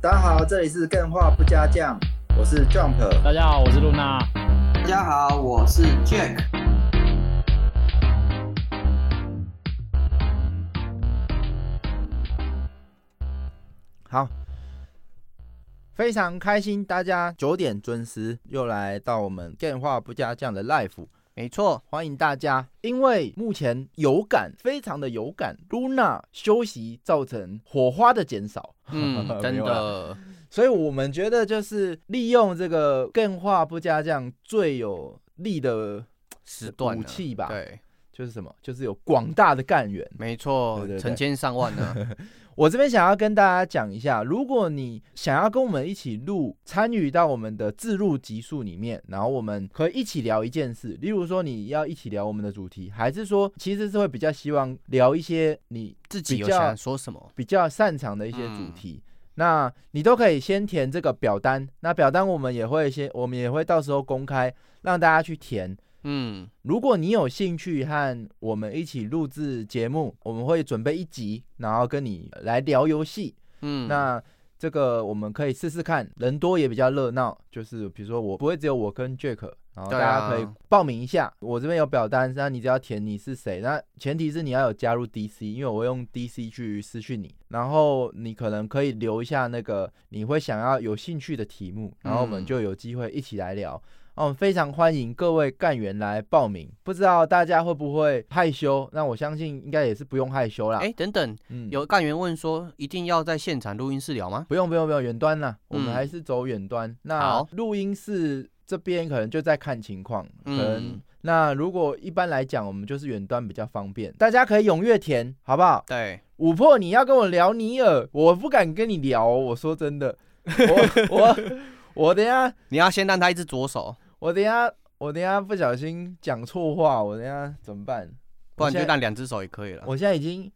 大家好，这里是更画不加酱，我是 Jump。大家好，我是露娜。大家好，我是 Jack。好，非常开心，大家九点准时又来到我们更画不加酱的 Life。没错，欢迎大家。因为目前有感，非常的有感，Luna 休息造成火花的减少。嗯，真的。所以我们觉得就是利用这个更化不加酱最有力的时段武器吧。对，就是什么？就是有广大的干员。没错，成千上万呢。我这边想要跟大家讲一下，如果你想要跟我们一起录，参与到我们的自录集数里面，然后我们可以一起聊一件事，例如说你要一起聊我们的主题，还是说其实是会比较希望聊一些你自己有想说什么、比较擅长的一些主题，那你都可以先填这个表单。那表单我们也会先，我们也会到时候公开让大家去填。嗯，如果你有兴趣和我们一起录制节目，我们会准备一集，然后跟你来聊游戏。嗯，那这个我们可以试试看，人多也比较热闹。就是比如说，我不会只有我跟 Jack，然后大家可以报名一下。我这边有表单，那你只要填你是谁。那前提是你要有加入 DC，因为我用 DC 去私讯你。然后你可能可以留一下那个你会想要有兴趣的题目，然后我们就有机会一起来聊。哦，非常欢迎各位干员来报名。不知道大家会不会害羞？那我相信应该也是不用害羞啦。哎，等等，嗯有干员问说，一定要在现场录音室聊吗？不用，不用，不用，远端啦。我们还是走远端。那录音室这边可能就在看情况。可能那如果一般来讲，我们就是远端比较方便。大家可以踊跃填，好不好？对，五破你要跟我聊尼尔，我不敢跟你聊。我说真的，我我我等下你要先让他一只左手。我等下，我等下不小心讲错话，我等下怎么办？不然就让两只手也可以了。我现在已经，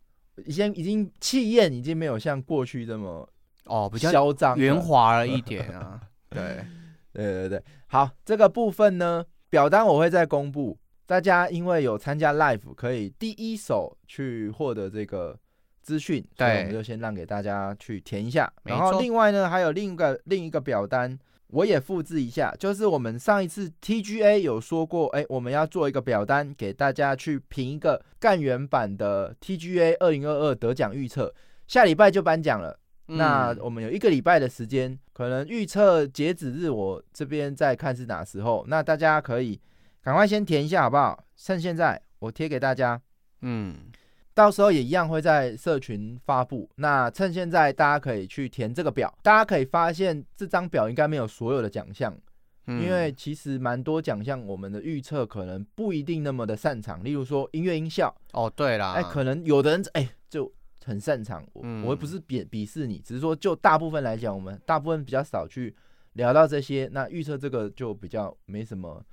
已经已经气焰已经没有像过去这么哦，比较嚣张圆滑了一点啊。对，对对对，好，这个部分呢，表单我会再公布，大家因为有参加 live，可以第一手去获得这个资讯，所以我们就先让给大家去填一下。然后另外呢，还有另一个另一个表单。我也复制一下，就是我们上一次 TGA 有说过，哎，我们要做一个表单给大家去评一个干员版的 TGA 二零二二得奖预测，下礼拜就颁奖了。那我们有一个礼拜的时间，可能预测截止日我这边再看是哪时候，那大家可以赶快先填一下好不好？趁现在我贴给大家，嗯。到时候也一样会在社群发布。那趁现在，大家可以去填这个表。大家可以发现，这张表应该没有所有的奖项，因为其实蛮多奖项，我们的预测可能不一定那么的擅长。例如说音乐音效，哦，对啦，哎，可能有的人哎就很擅长。我我不是鄙鄙视你，只是说就大部分来讲，我们大部分比较少去聊到这些。那预测这个就比较没什么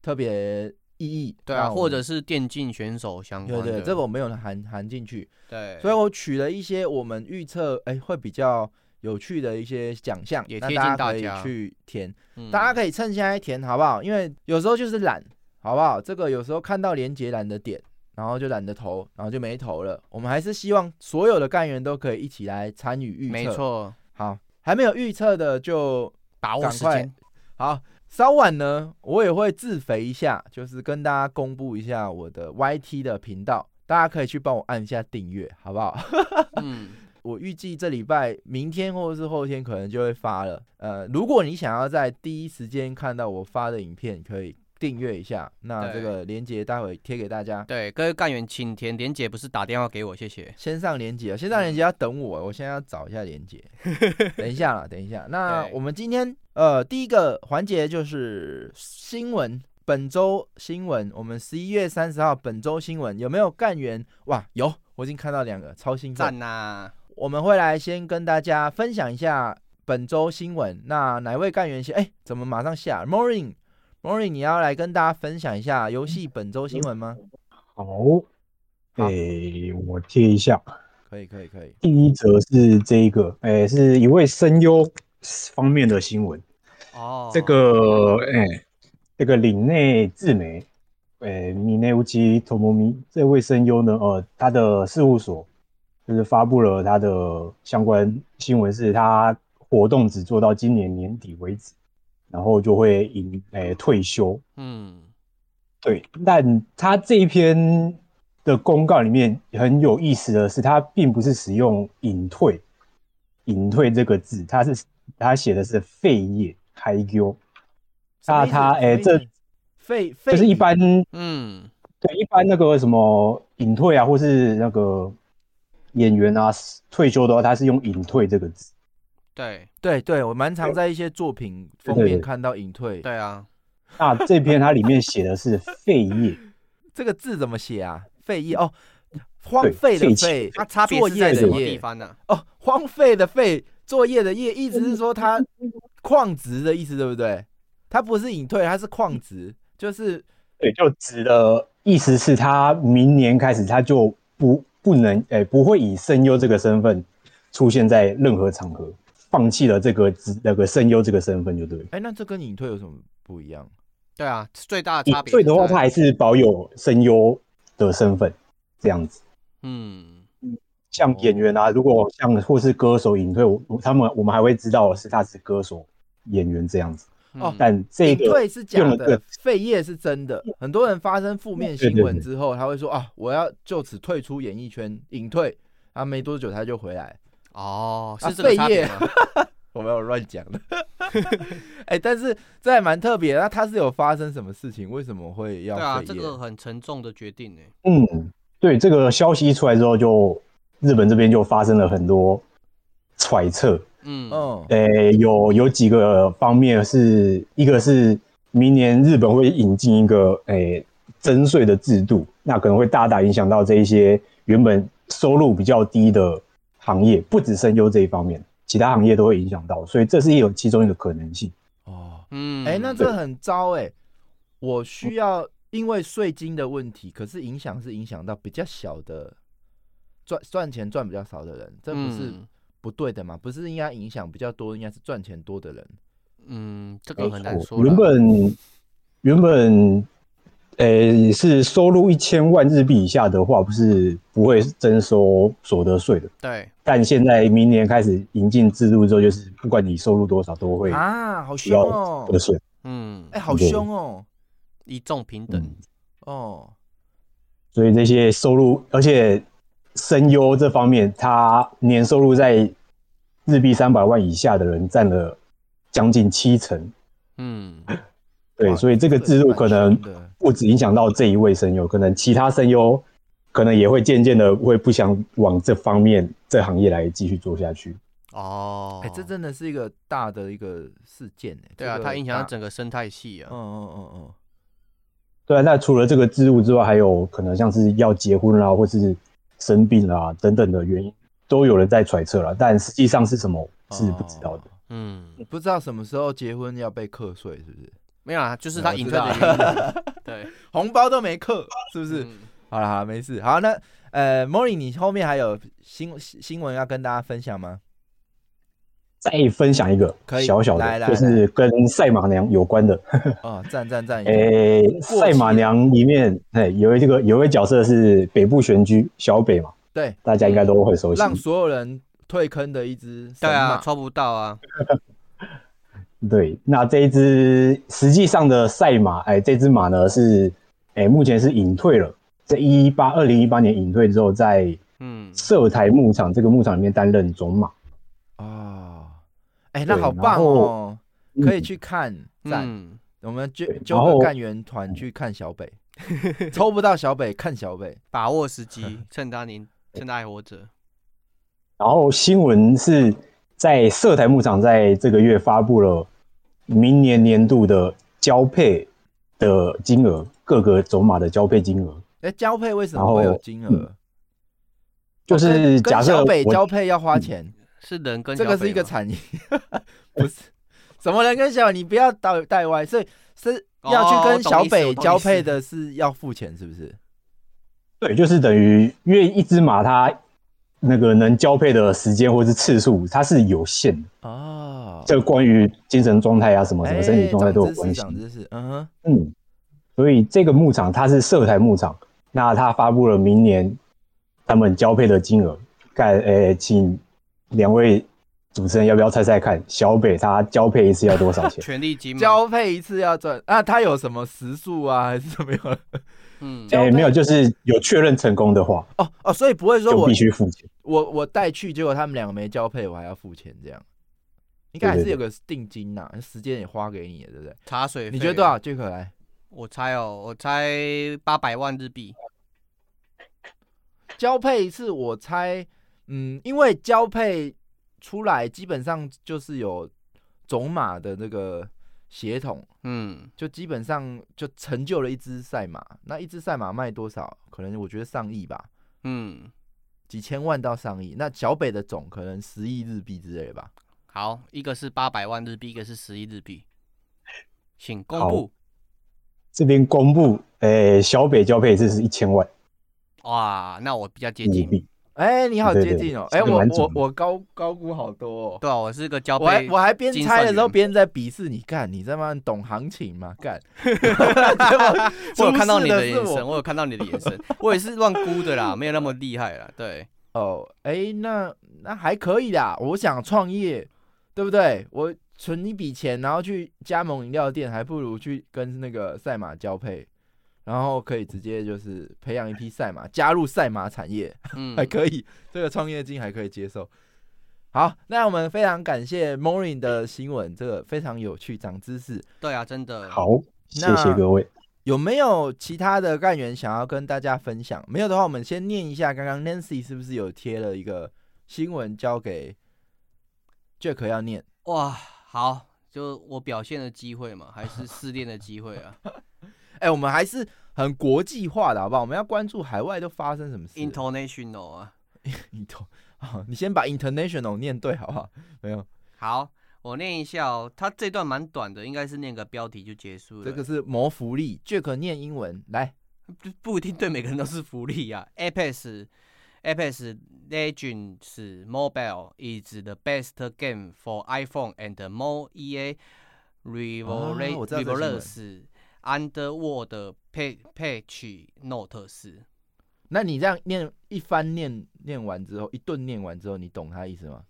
特别。意义对啊，或者是电竞选手相关的，对对，这个我没有含含进去。对，所以我取了一些我们预测哎会比较有趣的一些奖项，也贴近大家去填。大家可以趁现在填好不好？因为有时候就是懒，好不好？这个有时候看到连接懒得点，然后就懒得投，然后就没投了。我们还是希望所有的干员都可以一起来参与预测。没错，好，还没有预测的就把握时间。好。稍晚呢，我也会自肥一下，就是跟大家公布一下我的 YT 的频道，大家可以去帮我按一下订阅，好不好？嗯，我预计这礼拜、明天或者是后天可能就会发了。呃，如果你想要在第一时间看到我发的影片，可以。订阅一下，那这个链接待会贴给大家。对，各位干员请填连接，不是打电话给我，谢谢。先上连接，先上连接要等我，我现在要找一下连接。等一下了，等一下。那我们今天呃第一个环节就是新闻，本周新闻。我们十一月三十号本周新闻有没有干员？哇，有，我已经看到两个，超兴奋呐！我们会来先跟大家分享一下本周新闻。那哪位干员先？哎，怎么马上下？Morning。莫瑞，你要来跟大家分享一下游戏本周新闻吗？好，哎，我贴一下。可以，可以，可以。第一则是这一个，哎，是一位声优方面的新闻。哦，这个，哎，这个岭内智美，哎，米内乌基托摩米这位声优呢，呃，他的事务所就是发布了他的相关新闻，是他。活动只做到今年年底为止，然后就会隐诶退休。嗯，对。但他这一篇的公告里面很有意思的是，他并不是使用隐退，隐退这个字，他是他写的是废业开丢。那他诶这废就是一般嗯。对，一般那个什么隐退啊，或是那个演员啊退休的话，他是用隐退这个字。对对对，我蛮常在一些作品封面看到隐退。对啊，那这篇它里面写的是废业，这个字怎么写啊？废业哦，荒废的废，它差别是在什么地方呢？哦，荒废的废，作业的业，意思是说它旷职的意思，对不对？它不是隐退，它是旷职，就是对，就职的。意思是，他明年开始，他就不不能，诶，不会以声优这个身份出现在任何场合，放弃了这个职那个声优这个身份，就对。哎，那这跟隐退有什么不一样？对啊，最大的差别。隐退的话，他还是保有声优的身份，这样子。嗯像演员啊，如果像或是歌手隐退，我他们我们还会知道是他是歌手演员这样子。哦，但这个退是假的，废业是真的。很多人发生负面新闻之后，他会说啊，我要就此退出演艺圈，隐退。啊，没多久他就回来。哦，是废业，我没有乱讲的。哎，但是这还蛮特别。那他是有发生什么事情？为什么会要？对啊，这个很沉重的决定呢。嗯，对，这个消息一出来之后，就日本这边就发生了很多揣测。嗯嗯，诶，有有几个方面，是一个是明年日本会引进一个诶征税的制度，那可能会大大影响到这一些原本收入比较低的行业，不止声优这一方面，其他行业都会影响到，所以这是有其中一个可能性。哦，嗯，哎，那这很糟哎，我需要因为税金的问题，可是影响是影响到比较小的赚赚钱赚比较少的人，这不是。不对的嘛，不是应该影响比较多，应该是赚钱多的人。嗯，这个很难说。原本原本，诶，是收入一千万日币以下的话，不是不会征收所得税的。对。但现在明年开始引进制度之后，就是不管你收入多少，都会啊，好凶哦，得税。嗯，哎，好凶哦，一众平等哦。所以这些收入，而且。声优这方面，他年收入在日币三百万以下的人占了将近七成。嗯，对，所以这个制度可能不止影响到这一位声优，可能其他声优可能也会渐渐的会不想往这方面这行业来继续做下去。哦，哎，这真的是一个大的一个事件哎。对啊，它影响到整个生态系啊。嗯嗯嗯嗯。对啊，那除了这个制度之外，还有可能像是要结婚啊，或是。生病啊等等的原因都有人在揣测了，但实际上是什么是不知道的。嗯，不知道什么时候结婚要被课税，是不是？没有啊，就是他隐退的原因。对，红包都没扣，是不是？好了，好，没事。好，那呃，Morning，你后面还有新新闻要跟大家分享吗？再分享一个小小的，就是跟赛马娘有关的。哦，赞赞赞！诶，赛马娘里面，哎，有一这个有一位角色是北部玄居小北嘛？对，大家应该都会熟悉。让所有人退坑的一只，对啊，抽不到啊。对，那这一只实际上的赛马，哎，这只马呢是，哎，目前是隐退了。在一八二零一八年隐退之后，在嗯色台牧场这个牧场里面担任种马。哎，那好棒哦！可以去看，赞。我们就就个干员团去看小北，抽不到小北，看小北，把握时机，趁他年，趁他还活着。然后新闻是在色台牧场在这个月发布了明年年度的交配的金额，各个走马的交配金额。哎，交配为什么会有金额？就是假设小北交配要花钱。是人跟这个是一个产业，不是什么人跟小，你不要带带歪，所以是要去跟小北交配的，是要付钱，是不是？对，就是等于因为一只马它那个能交配的时间或是次数，它是有限的啊。这个关于精神状态啊，什么什么身体状态都有关系。嗯所以这个牧场它是色台牧场，那它发布了明年他们交配的金额，盖呃，请。两位主持人要不要猜猜看？小北他交配一次要多少钱？权利金交配一次要赚啊？他有什么时速啊？还是怎么样？嗯，哎，没有，就是有确认成功的话，哦哦，所以不会说我必须付钱。我我带去，结果他们两个没交配，我还要付钱，这样应该还是有个定金呐，时间也花给你了，对不对？茶水，你觉得多少？最可来，我猜哦，我猜八百万日币。交配一次，我猜，嗯，因为交配出来基本上就是有种马的那个血统，嗯，就基本上就成就了一只赛马。那一只赛马卖多少？可能我觉得上亿吧，嗯，几千万到上亿。那小北的总可能十亿日币之类吧。好，一个是八百万日币，一个是十亿日币，请公布。这边公布，诶，小北交配一次是一千万。哇，那我比较接近。哎，你好接近哦！哎，我我我高高估好多哦。对啊，我是个交配。我还我还边猜的时候边在鄙视你，干你这么懂行情吗？干。我有看到你的眼神，我有看到你的眼神，我也是乱估的啦，没有那么厉害啦。对。哦，哎，那那还可以啦。我想创业，对不对？我存一笔钱，然后去加盟饮料店，还不如去跟那个赛马交配。然后可以直接就是培养一批赛马，加入赛马产业，嗯，还可以，这个创业金还可以接受。好，那我们非常感谢 Morning 的新闻，这个非常有趣，长知识。对啊，真的。好，谢谢各位。有没有其他的干员想要跟大家分享？没有的话，我们先念一下刚刚 Nancy 是不是有贴了一个新闻交给 Jack 要念？哇，好，就我表现的机会嘛，还是试炼的机会啊？哎，我们还是很国际化的，好不好？我们要关注海外都发生什么事。International 啊，Inter，啊，你先把 International 念对，好不好？没有，好，我念一下哦。它这段蛮短的，应该是念个标题就结束了。这个是谋福利，Jack 念英文来，不不一定对每个人都是福利呀。Apex Apex Legends Mobile is the best game for iPhone and more EA Revolvers。Underworld Page Note 四，那你这样念一番念念完之后，一顿念完之后，你懂他意思吗？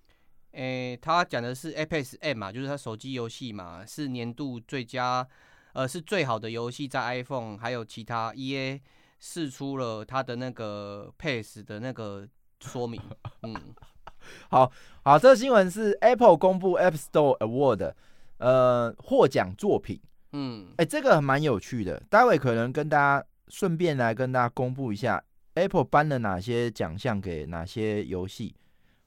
诶，他讲的是 Apex M 嘛，就是他手机游戏嘛，是年度最佳，呃，是最好的游戏在 iPhone，还有其他 EA 试出了他的那个 Pace 的那个说明。嗯，好好，这个新闻是 Apple 公布 App Store Award，呃，获奖作品。嗯，哎，这个蛮有趣的，待会可能跟大家顺便来跟大家公布一下，Apple 颁了哪些奖项给哪些游戏。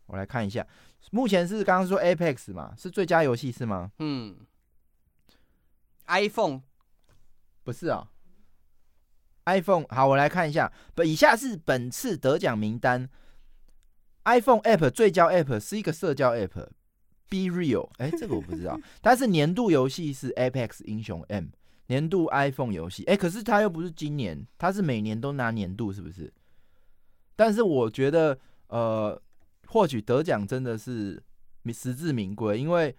我来看一下，目前是刚刚说 Apex 嘛，是最佳游戏是吗？嗯，iPhone 不是啊，iPhone 好，我来看一下，本，以下是本次得奖名单，iPhone App 最佳 App 是一个社交 App。Be real，哎，这个我不知道。但是年度游戏是 Apex 英雄 M，年度 iPhone 游戏，哎，可是它又不是今年，它是每年都拿年度，是不是？但是我觉得，呃，获取得奖真的是实至名归，因为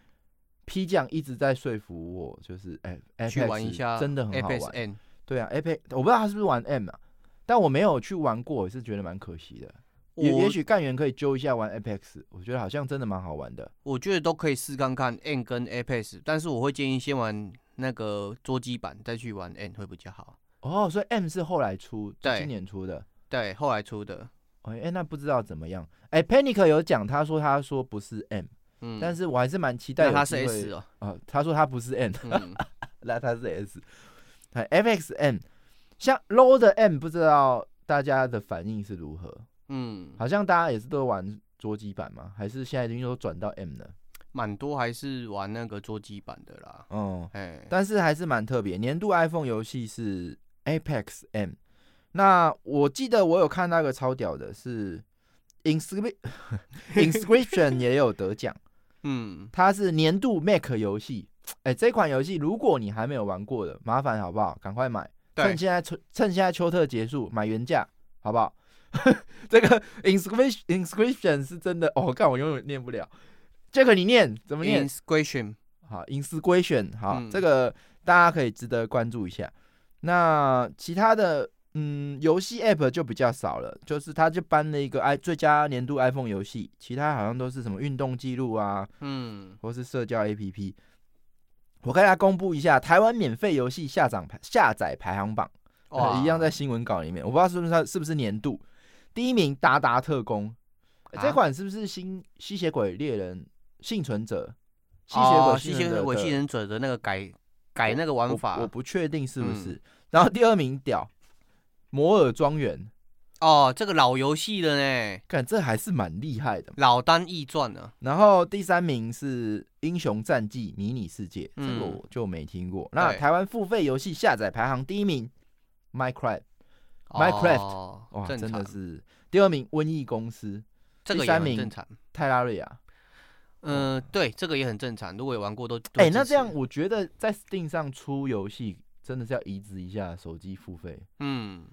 P 酱一直在说服我，就是哎去玩一下真的很好玩。对啊，Apex 我不知道他是不是玩 M 啊，但我没有去玩过，也是觉得蛮可惜的。也也许干员可以揪一下玩 Apex，我觉得好像真的蛮好玩的。我觉得都可以试看看 N 跟 Apex，但是我会建议先玩那个桌机版，再去玩 N 会比较好。哦，所以 M 是后来出，对今年出的。对，后来出的。哎，那不知道怎么样？哎，Panic 有讲，他说他说不是 M，嗯，但是我还是蛮期待。他是 S 哦。啊，他说他不是 M，那他是 S。哎，FX M，像 Low 的 M，不知道大家的反应是如何？嗯，好像大家也是都玩桌机版嘛，还是现在已经都转到 M 了？蛮多还是玩那个桌机版的啦。嗯，哎，但是还是蛮特别。年度 iPhone 游戏是 Apex M。那我记得我有看那个超屌的，是 Inscription Inscription 也有得奖。嗯，它是年度 Mac 游戏。哎，这款游戏如果你还没有玩过的，麻烦好不好？赶快买，趁现在趁趁现在秋特结束买原价，好不好？这个 inscription inscription 是真的哦，看我永远念不了。这个你念怎么念？inscription 好，inscription 好，这个大家可以值得关注一下。那其他的嗯，游戏 App 就比较少了，就是他就颁了一个 i 最佳年度 iPhone 游戏，其他好像都是什么运动记录啊，嗯，或是社交 APP。我跟大家公布一下台湾免费游戏下载排下载排行榜，哦一样在新闻稿里面，我不知道是不是它是不是年度第一名《达达特工》，这款是不是新吸血鬼猎人幸存者？吸血鬼吸血鬼幸存者的那个改改那个玩法，我不确定是不是。然后第二名屌摩尔庄园。哦，这个老游戏了呢，看这还是蛮厉害的，老单益传呢。然后第三名是《英雄战记迷你世界》，这个我就没听过。那台湾付费游戏下载排行第一名，Minecraft，Minecraft，哇，真的是第二名《瘟疫公司》，第三名泰拉瑞亚。嗯，对，这个也很正常。如果有玩过都，哎，那这样我觉得在 Steam 上出游戏真的是要移植一下手机付费。嗯。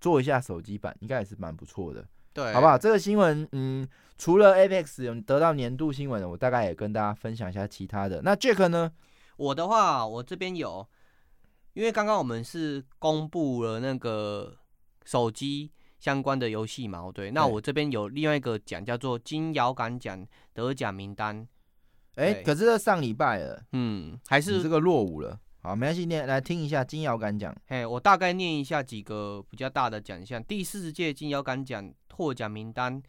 做一下手机版，应该也是蛮不错的，对，好不好？这个新闻，嗯，除了 Apex 有得到年度新闻，我大概也跟大家分享一下其他的。那 Jack 呢？我的话，我这边有，因为刚刚我们是公布了那个手机相关的游戏嘛，对。那我这边有另外一个奖，叫做金摇杆奖得奖名单。哎，可是上礼拜了，嗯，还是这个落伍了。好，没关系，念来听一下金摇杆奖。嘿，我大概念一下几个比较大的奖项。第四十届金摇杆奖获奖名单：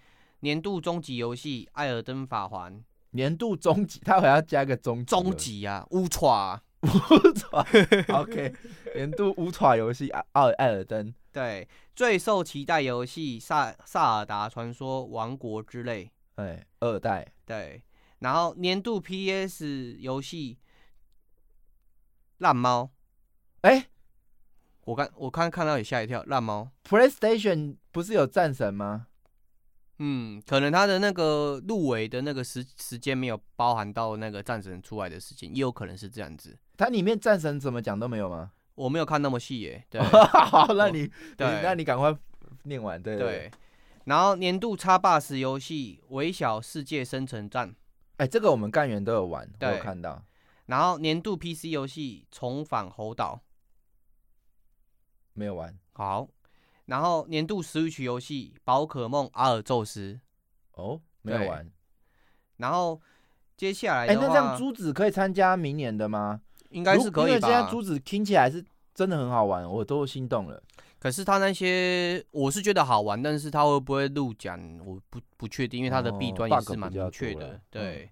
年度终极游戏《艾尔登法环》。年度终极，他还要加个终终极啊 ，Ultra Ultra。OK，年度 Ultra 游戏《艾艾尔登》。对，最受期待游戏《萨萨尔达传说：王国之泪》。哎，二代。对，然后年度 PS 游戏。烂猫，哎，我刚我刚看到也吓一跳。烂猫，PlayStation 不是有战神吗？嗯，可能他的那个入围的那个时时间没有包含到那个战神出来的时间，也有可能是这样子。它里面战神怎么讲都没有吗？我没有看那么细耶。对，好，那你对，那你赶快念完。对对。然后年度叉 bus 游戏《微小世界生存战》，哎，这个我们干员都有玩，我有看到。然后年度 PC 游戏《重返猴岛》没有玩好，然后年度 Switch 游戏《宝可梦阿尔宙斯》哦没有玩，然后接下来哎那这样珠子可以参加明年的吗？应该是可以吧？因为现在珠子听起来是真的很好玩，我都心动了。可是他那些我是觉得好玩，但是他会不会录奖我不不确定，因为他的弊端也是蛮明确的。对，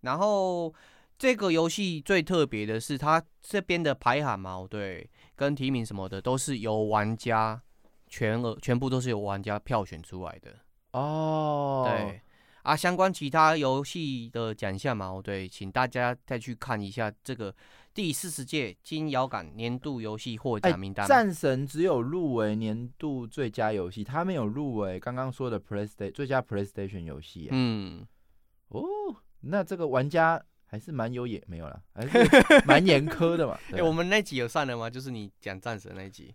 然后。这个游戏最特别的是，它这边的排行嘛，对，跟提名什么的都是由玩家全额全部都是由玩家票选出来的哦。对啊，相关其他游戏的奖项嘛，对，请大家再去看一下这个第四十届金摇杆年度游戏获奖名单。战神只有入围年度最佳游戏，他没有入围刚刚说的 PlayStation 最佳 PlayStation 游戏。嗯，哦，那这个玩家。还是蛮有眼没有了，还是蛮严苛的嘛。哎，我们那集有上了吗？就是你讲战神那集。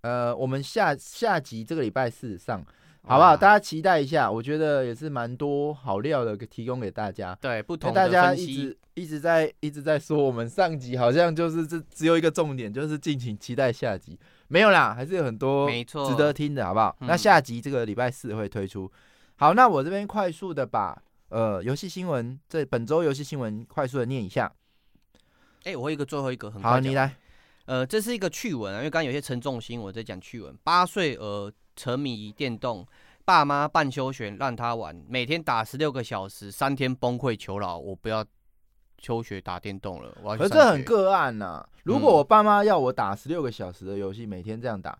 呃，我们下下集这个礼拜四上，好不好？大家期待一下。我觉得也是蛮多好料的，提供给大家。对，不同大家一直一直在一直在说，我们上集好像就是这只有一个重点，就是敬请期待下集。没有啦，还是有很多没错值得听的，好不好？那下集这个礼拜四会推出。好，那我这边快速的把。呃，游戏新闻，这本周游戏新闻快速的念一下。哎，我一个最后一个很好，你来。呃，这是一个趣闻啊，因为刚刚有些沉重新闻在讲趣闻。八岁儿沉迷电动，爸妈半休学让他玩，每天打十六个小时，三天崩溃求饶，我不要休学打电动了。我可是这很个案呐，如果我爸妈要我打十六个小时的游戏，每天这样打。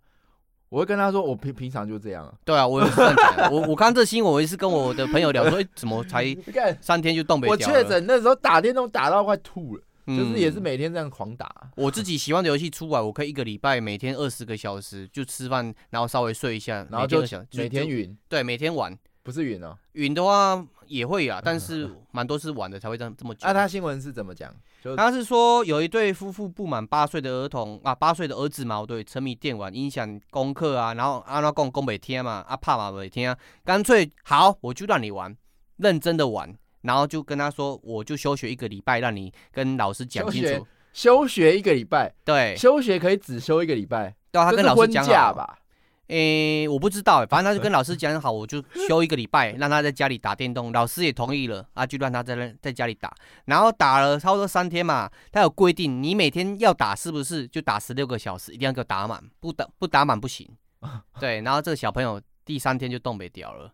我会跟他说，我平平常就这样。对啊，我也是这样讲。我我看这新闻，我也是跟我的朋友聊说，哎，怎么才 三天就动北我确诊那时候打电动打到快吐了，就是也是每天这样狂打。我自己喜欢的游戏出来，我可以一个礼拜每天二十个小时就吃饭，然后稍微睡一下，然后就每天云。对，每天玩。不是云哦，云的话也会啊，但是蛮多是玩的才会这样这么久。那他新闻是怎么讲？他是说有一对夫妇不满八岁的儿童啊，八岁的儿子嘛，对，沉迷电玩影响功课啊，然后阿拉公公每天嘛，啊怕嘛每天，干脆好我就让你玩，认真的玩，然后就跟他说，我就休学一个礼拜，让你跟老师讲清楚。休学一个礼拜，对，休学可以只休一个礼拜。对，他跟老师讲好吧。诶，我不知道，反正他就跟老师讲好，我就休一个礼拜，让他在家里打电动。老师也同意了，啊，就让他在那在家里打。然后打了差不多三天嘛，他有规定，你每天要打是不是就打十六个小时，一定要给我打满，不打不打满不行。对，然后这个小朋友第三天就冻没掉了。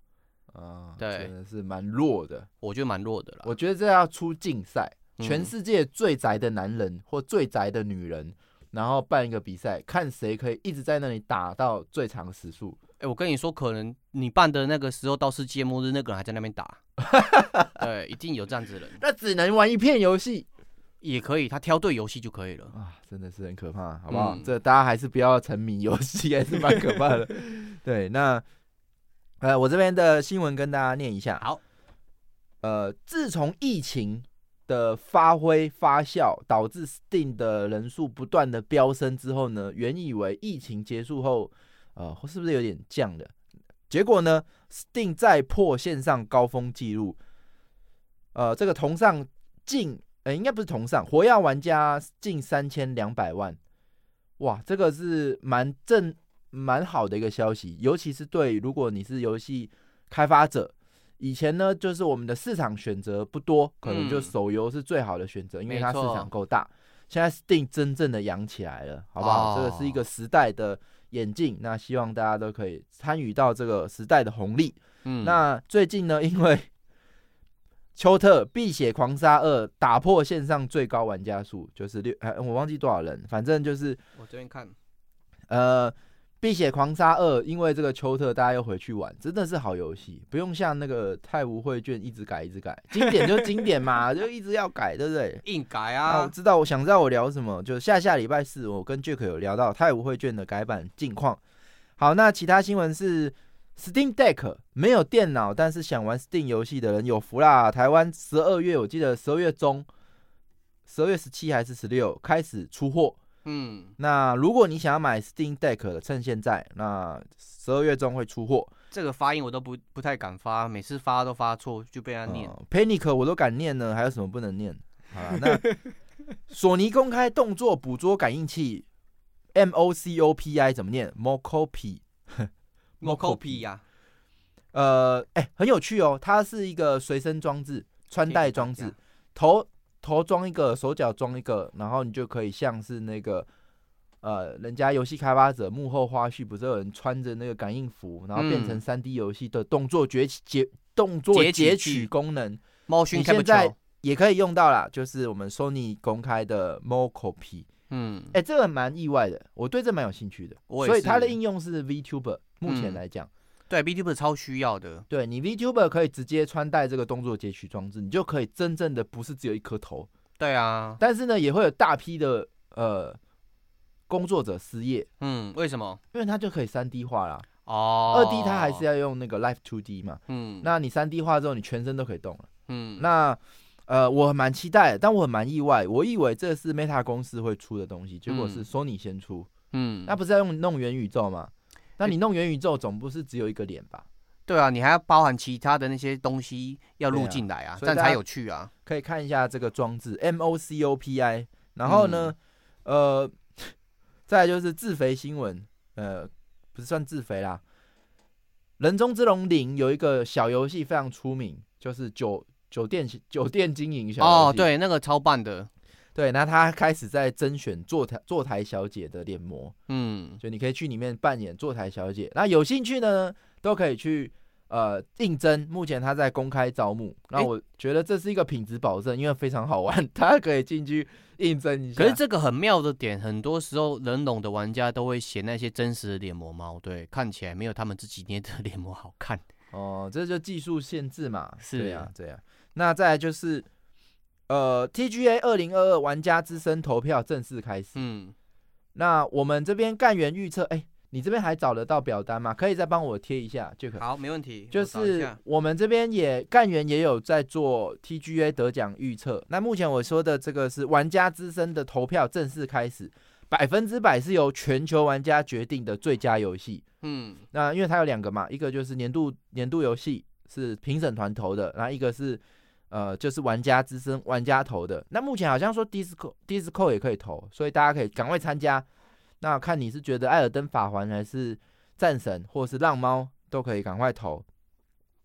啊，对，真的是蛮弱的，我觉得蛮弱的了。我觉得这要出竞赛，全世界最宅的男人或最宅的女人。然后办一个比赛，看谁可以一直在那里打到最长时速。哎，我跟你说，可能你办的那个时候到世界末日，那个人还在那边打。对，一定有这样子的人。那只能玩一片游戏也可以，他挑对游戏就可以了啊！真的是很可怕，好不好？这大家还是不要沉迷游戏，还是蛮可怕的。对，那呃，我这边的新闻跟大家念一下。好，呃，自从疫情。的发挥发酵，导致 Steam 的人数不断的飙升之后呢，原以为疫情结束后，呃，是不是有点降了？结果呢，Steam 再破线上高峰纪录，呃，这个同上近，呃，应该不是同上，活跃玩家近三千两百万，哇，这个是蛮正蛮好的一个消息，尤其是对如果你是游戏开发者。以前呢，就是我们的市场选择不多，可能就手游是最好的选择，因为它市场够大。现在 Steam 真正的养起来了，好不好？这个是一个时代的演进，那希望大家都可以参与到这个时代的红利。嗯，那最近呢，因为丘特《碧血狂杀二》打破线上最高玩家数，就是六，我忘记多少人，反正就是我这边看，呃。《碧血狂杀二》，因为这个丘特，大家又回去玩，真的是好游戏，不用像那个太无绘卷一直改一直改，经典就经典嘛，就一直要改，对不对？硬改啊！我知道，我想知道我聊什么，就下下礼拜四，我跟 Jack 有聊到太无绘卷的改版近况。好，那其他新闻是 Steam Deck 没有电脑，但是想玩 Steam 游戏的人有福啦！台湾十二月，我记得十二月中，十二月十七还是十六开始出货。嗯，那如果你想要买 Steam Deck 的，趁现在，那十二月中会出货。这个发音我都不不太敢发，每次发都发错，就被他念。Panic 我都敢念呢，还有什么不能念？好了，那 索尼公开动作捕捉感应器，MOCOPI 怎么念？MOCOPI，MOCOPI 呀？呃，哎，很有趣哦，它是一个随身装置，穿戴装置，头。头装一个，手脚装一个，然后你就可以像是那个，呃，人家游戏开发者幕后花絮，不是有人穿着那个感应服，然后变成三 D 游戏的动作崛起截动作截取功能，你现在也可以用到啦，就是我们 Sony 公开的 MoCopy，嗯，哎，这个蛮意外的，我对这蛮有兴趣的，所以它的应用是 VTuber，目前来讲。对，VTuber 超需要的。对你 VTuber 可以直接穿戴这个动作截取装置，你就可以真正的不是只有一颗头。对啊，但是呢，也会有大批的呃工作者失业。嗯，为什么？因为它就可以三 D 化啦。哦。二 D 它还是要用那个 Live Two D 嘛。嗯。那你三 D 化之后，你全身都可以动了。嗯。那呃，我蛮期待，但我很蛮意外，我以为这是 Meta 公司会出的东西，结果是 Sony 先出。嗯。那不是要用弄元宇宙吗？那你弄元宇宙总不是只有一个脸吧？对啊，你还要包含其他的那些东西要录进来啊，这样才有趣啊。可以看一下这个装置 M O C O P I，然后呢，呃，再就是自肥新闻，呃，不是算自肥啦。人中之龙零有一个小游戏非常出名，就是酒酒店酒店经营小哦，对，那个超棒的。对，那他开始在甄选坐台坐台小姐的脸模，嗯，就你可以去里面扮演坐台小姐。那有兴趣的呢，都可以去呃应征。目前他在公开招募，那我觉得这是一个品质保证，因为非常好玩，大家可以进去应征一下。可是这个很妙的点，很多时候人懂的玩家都会嫌那些真实的脸模猫，对，看起来没有他们自己捏的 脸模好看。哦，这就技术限制嘛，是呀，这样。那再来就是。呃，TGA 二零二二玩家资深投票正式开始。嗯，那我们这边干员预测，哎，你这边还找得到表单吗？可以再帮我贴一下就可。好，没问题。就是我们这边也干员也有在做 TGA 得奖预测。那目前我说的这个是玩家资深的投票正式开始，百分之百是由全球玩家决定的最佳游戏。嗯，那因为它有两个嘛，一个就是年度年度游戏是评审团投的，然后一个是。呃，就是玩家之声玩家投的，那目前好像说 Disco Disco 也可以投，所以大家可以赶快参加。那看你是觉得艾尔登法环还是战神，或是浪猫，都可以赶快投。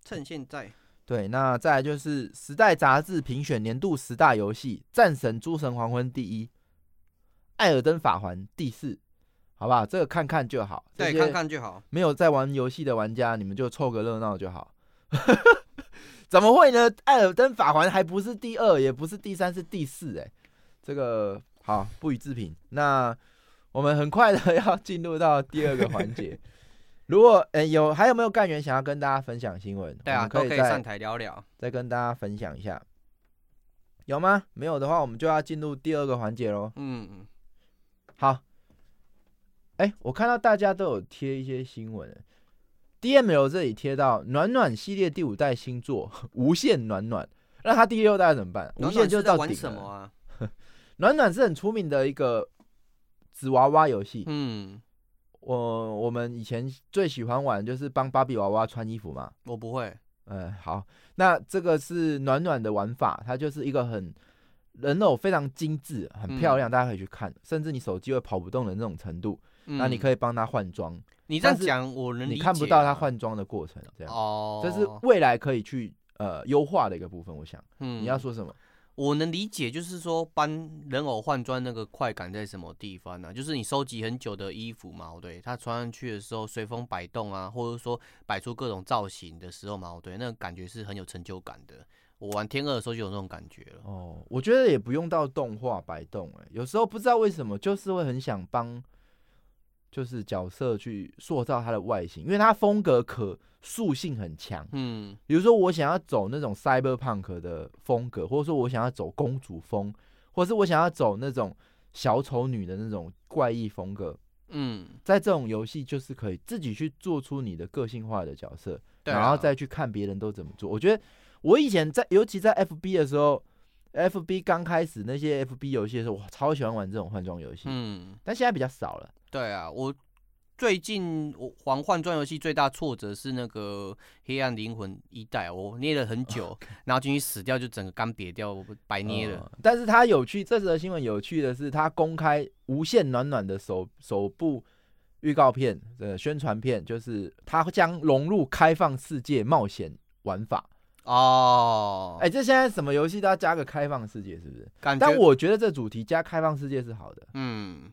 趁现在。对，那再来就是《时代》杂志评选年度十大游戏，《战神：诸神黄昏》第一，《艾尔登法环》第四，好不好？这个看看就好。对，看看就好。没有在玩游戏的玩家，你们就凑个热闹就好。怎么会呢？《艾尔登法环》还不是第二，也不是第三，是第四。哎，这个好不予置评。那我们很快的要进入到第二个环节。如果诶有还有没有干员想要跟大家分享新闻？对啊，可以上台聊聊，再跟大家分享一下。有吗？没有的话，我们就要进入第二个环节喽。嗯嗯。好。哎，我看到大家都有贴一些新闻，D M L 这里贴到暖暖系列第五代新作《无限暖暖》，那它第六代怎么办？无限就到底什么啊？暖暖是很出名的一个纸娃娃游戏。嗯。我我们以前最喜欢玩就是帮芭比娃娃穿衣服嘛。我不会。嗯，好，那这个是暖暖的玩法，它就是一个很人偶非常精致、很漂亮，大家可以去看，甚至你手机会跑不动的那种程度。那你可以帮他换装。你这样讲，我能你看不到他换装的过程，这样。哦。这是未来可以去呃优化的一个部分，我想。嗯。你要说什么？我能理解，就是说帮人偶换装那个快感在什么地方呢？就是你收集很久的衣服嘛，对，它穿上去的时候随风摆动啊，或者说摆出各种造型的时候嘛，对，那个感觉是很有成就感的。我玩天二的时候就有那种感觉了。哦，我觉得也不用到动画摆动，哎，有时候不知道为什么，就是会很想帮。就是角色去塑造他的外形，因为他风格可塑性很强。嗯，比如说我想要走那种 cyberpunk 的风格，或者说我想要走公主风，或者是我想要走那种小丑女的那种怪异风格。嗯，在这种游戏就是可以自己去做出你的个性化的角色，然后再去看别人都怎么做。我觉得我以前在，尤其在 FB 的时候，FB 刚开始那些 FB 游戏的时候，我超喜欢玩这种换装游戏。嗯，但现在比较少了。对啊，我最近我玩换装游戏最大挫折是那个黑暗灵魂一代，我捏了很久，然后进去死掉就整个干瘪掉，我白捏了。但是它有趣，这则新闻有趣的是，它公开无限暖暖的首首部预告片的宣传片，就是它将融入开放世界冒险玩法哦。哎，这现在什么游戏都要加个开放世界，是不是？但我觉得这主题加开放世界是好的。嗯。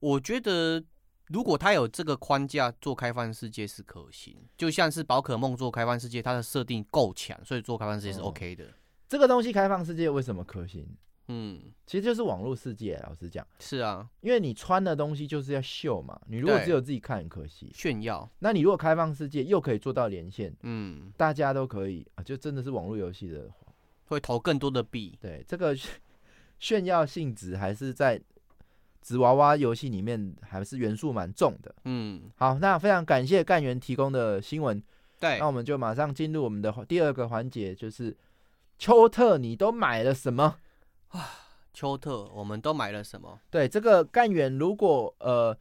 我觉得，如果他有这个框架做开放世界是可行，就像是宝可梦做开放世界，它的设定够强，所以做开放世界是 OK 的。这个东西开放世界为什么可行？嗯，其实就是网络世界。老实讲，是啊，因为你穿的东西就是要秀嘛。你如果只有自己看，很可惜。炫耀。那你如果开放世界又可以做到连线，嗯，大家都可以啊，就真的是网络游戏的，会投更多的币。对，这个炫耀性质还是在。纸娃娃游戏里面还是元素蛮重的，嗯，好，那非常感谢干员提供的新闻，对，那我们就马上进入我们的第二个环节，就是秋特，你都买了什么啊？秋特，我们都买了什么？对，这个干员如果呃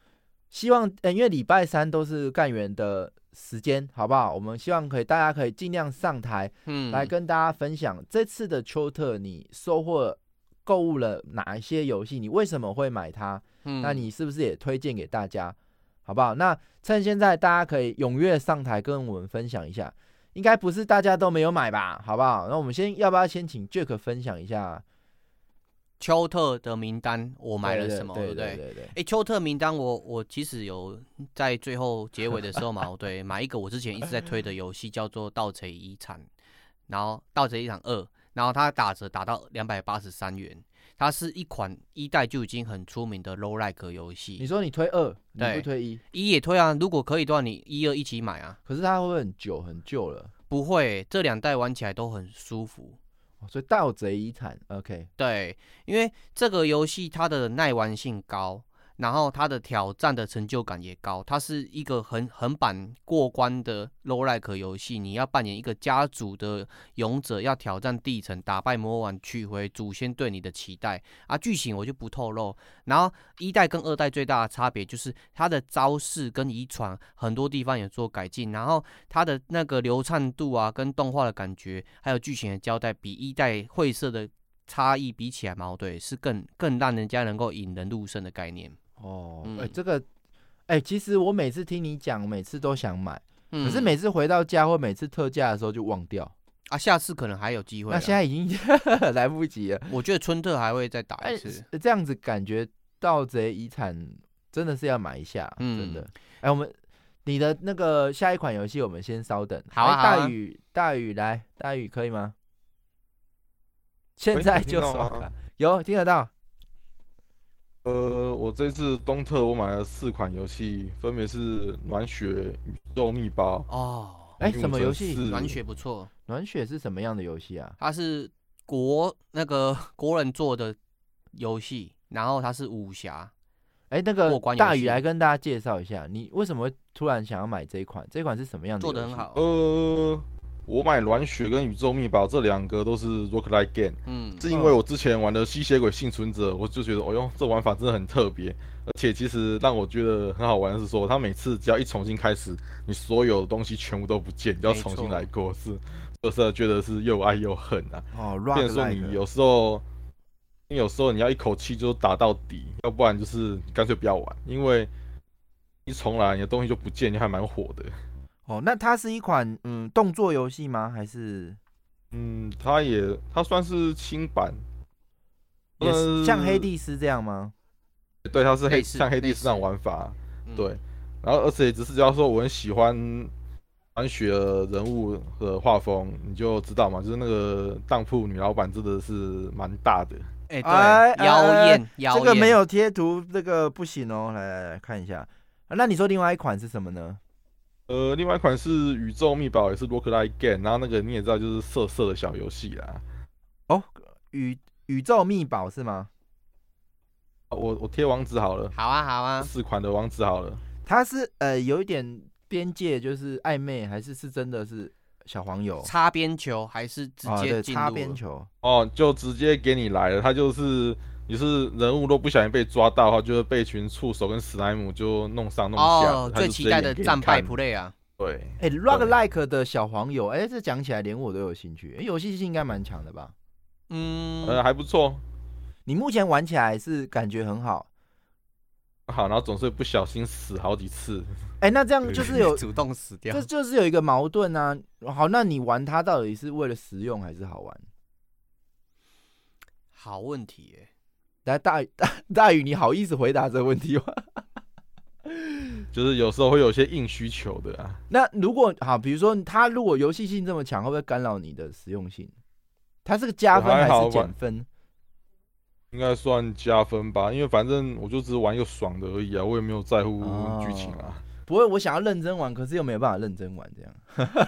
希望，因为礼拜三都是干员的时间，好不好？我们希望可以大家可以尽量上台，嗯，来跟大家分享这次的秋特你收获。购物了哪一些游戏？你为什么会买它？嗯，那你是不是也推荐给大家？好不好？那趁现在大家可以踊跃上台跟我们分享一下。应该不是大家都没有买吧？好不好？那我们先要不要先请 Jack 分享一下秋特的名单？我买了什么？对对对对。哎，丘特名单，我我其实有在最后结尾的时候嘛，对，买一个我之前一直在推的游戏，叫做《盗贼遗产》，然后《盗贼遗产二》。然后它打折打到两百八十三元，它是一款一代就已经很出名的 low like 游戏。你说你推二，你不推一？一也推啊，如果可以的话，你一二一起买啊。可是它会不会很久很旧了？不会，这两代玩起来都很舒服。所以盗贼遗产，OK？对，因为这个游戏它的耐玩性高。然后它的挑战的成就感也高，它是一个很横版过关的 low like 游戏。你要扮演一个家族的勇者，要挑战地层，打败魔王，取回祖先对你的期待。啊，剧情我就不透露。然后一代跟二代最大的差别就是它的招式跟遗传很多地方也做改进。然后它的那个流畅度啊，跟动画的感觉，还有剧情的交代，比一代晦涩的差异比起来，矛盾是更更让人家能够引人入胜的概念。哦，哎，这个，哎，其实我每次听你讲，每次都想买，可是每次回到家或每次特价的时候就忘掉啊。下次可能还有机会，那现在已经 来不及了。我觉得春特还会再打一次，这样子感觉盗贼遗产真的是要买一下，真的。哎，我们你的那个下一款游戏，我们先稍等。好啊，大雨，大雨来，大雨可以吗？现在就刷卡，有听得到。呃，我这次东特我买了四款游戏，分别是暖血宇宙密包哦，哎，什么游戏？暖血不错，暖血是什么样的游戏啊？它是国那个国人做的游戏，然后它是武侠。哎，那个大宇来跟大家介绍一下，你为什么会突然想要买这一款？这款是什么样的？做的很好。呃。我买暖血跟宇宙密宝这两个都是 rock like game，嗯，是因为我之前玩的吸血鬼幸存者，我就觉得，哦哟，这玩法真的很特别，而且其实让我觉得很好玩的是说，他每次只要一重新开始，你所有的东西全部都不见，你要重新来过，是，就是觉得是又爱又恨啊。哦，rock like。说你有时候，你有时候你要一口气就打到底，要不然就是干脆不要玩，因为一重来你的东西就不见，你还蛮火的。哦，那它是一款嗯动作游戏吗？还是嗯，它也它算是轻版，也是像黑帝斯这样吗？对，它是黑像黑帝斯那种玩法，对。然后而且只是只要说我很喜欢玩雪人物的画风，你就知道嘛，就是那个当铺女老板真的是蛮大的，哎，对，妖艳，这个没有贴图，这个不行哦。来来来看一下，那你说另外一款是什么呢？呃，另外一款是宇宙密宝，也是 Rock Like Game，然后那个你也知道，就是色色的小游戏啦。哦，宇宇宙密宝是吗？我我贴网址好了。好啊，好啊。四款的网址好了。它是呃有一点边界，就是暧昧，还是是真的是小黄油？擦边球还是直接擦边球？哦，就直接给你来了。它就是你是人物都不小心被抓到的话，就会被群触手跟史莱姆就弄上弄下。哦，最期待的战败 play 啊！对，哎，Rock Like 的小黄友，哎，这讲起来连我都有兴趣。哎，游戏性应该蛮强的吧？嗯，呃，还不错。你目前玩起来是感觉很好，好，然后总是不小心死好几次。哎，那这样就是有 主动死掉，这就是有一个矛盾啊。好，那你玩它到底是为了实用还是好玩？好问题，哎。来大大 大宇，你好意思回答这个问题吗？就是有时候会有些硬需求的啊。那如果好，比如说他如果游戏性这么强，会不会干扰你的实用性？它是个加分还是减分？应该算加分吧，因为反正我就只是玩一个爽的而已啊，我也没有在乎剧情啊。不会，我想要认真玩，可是又没有办法认真玩这样。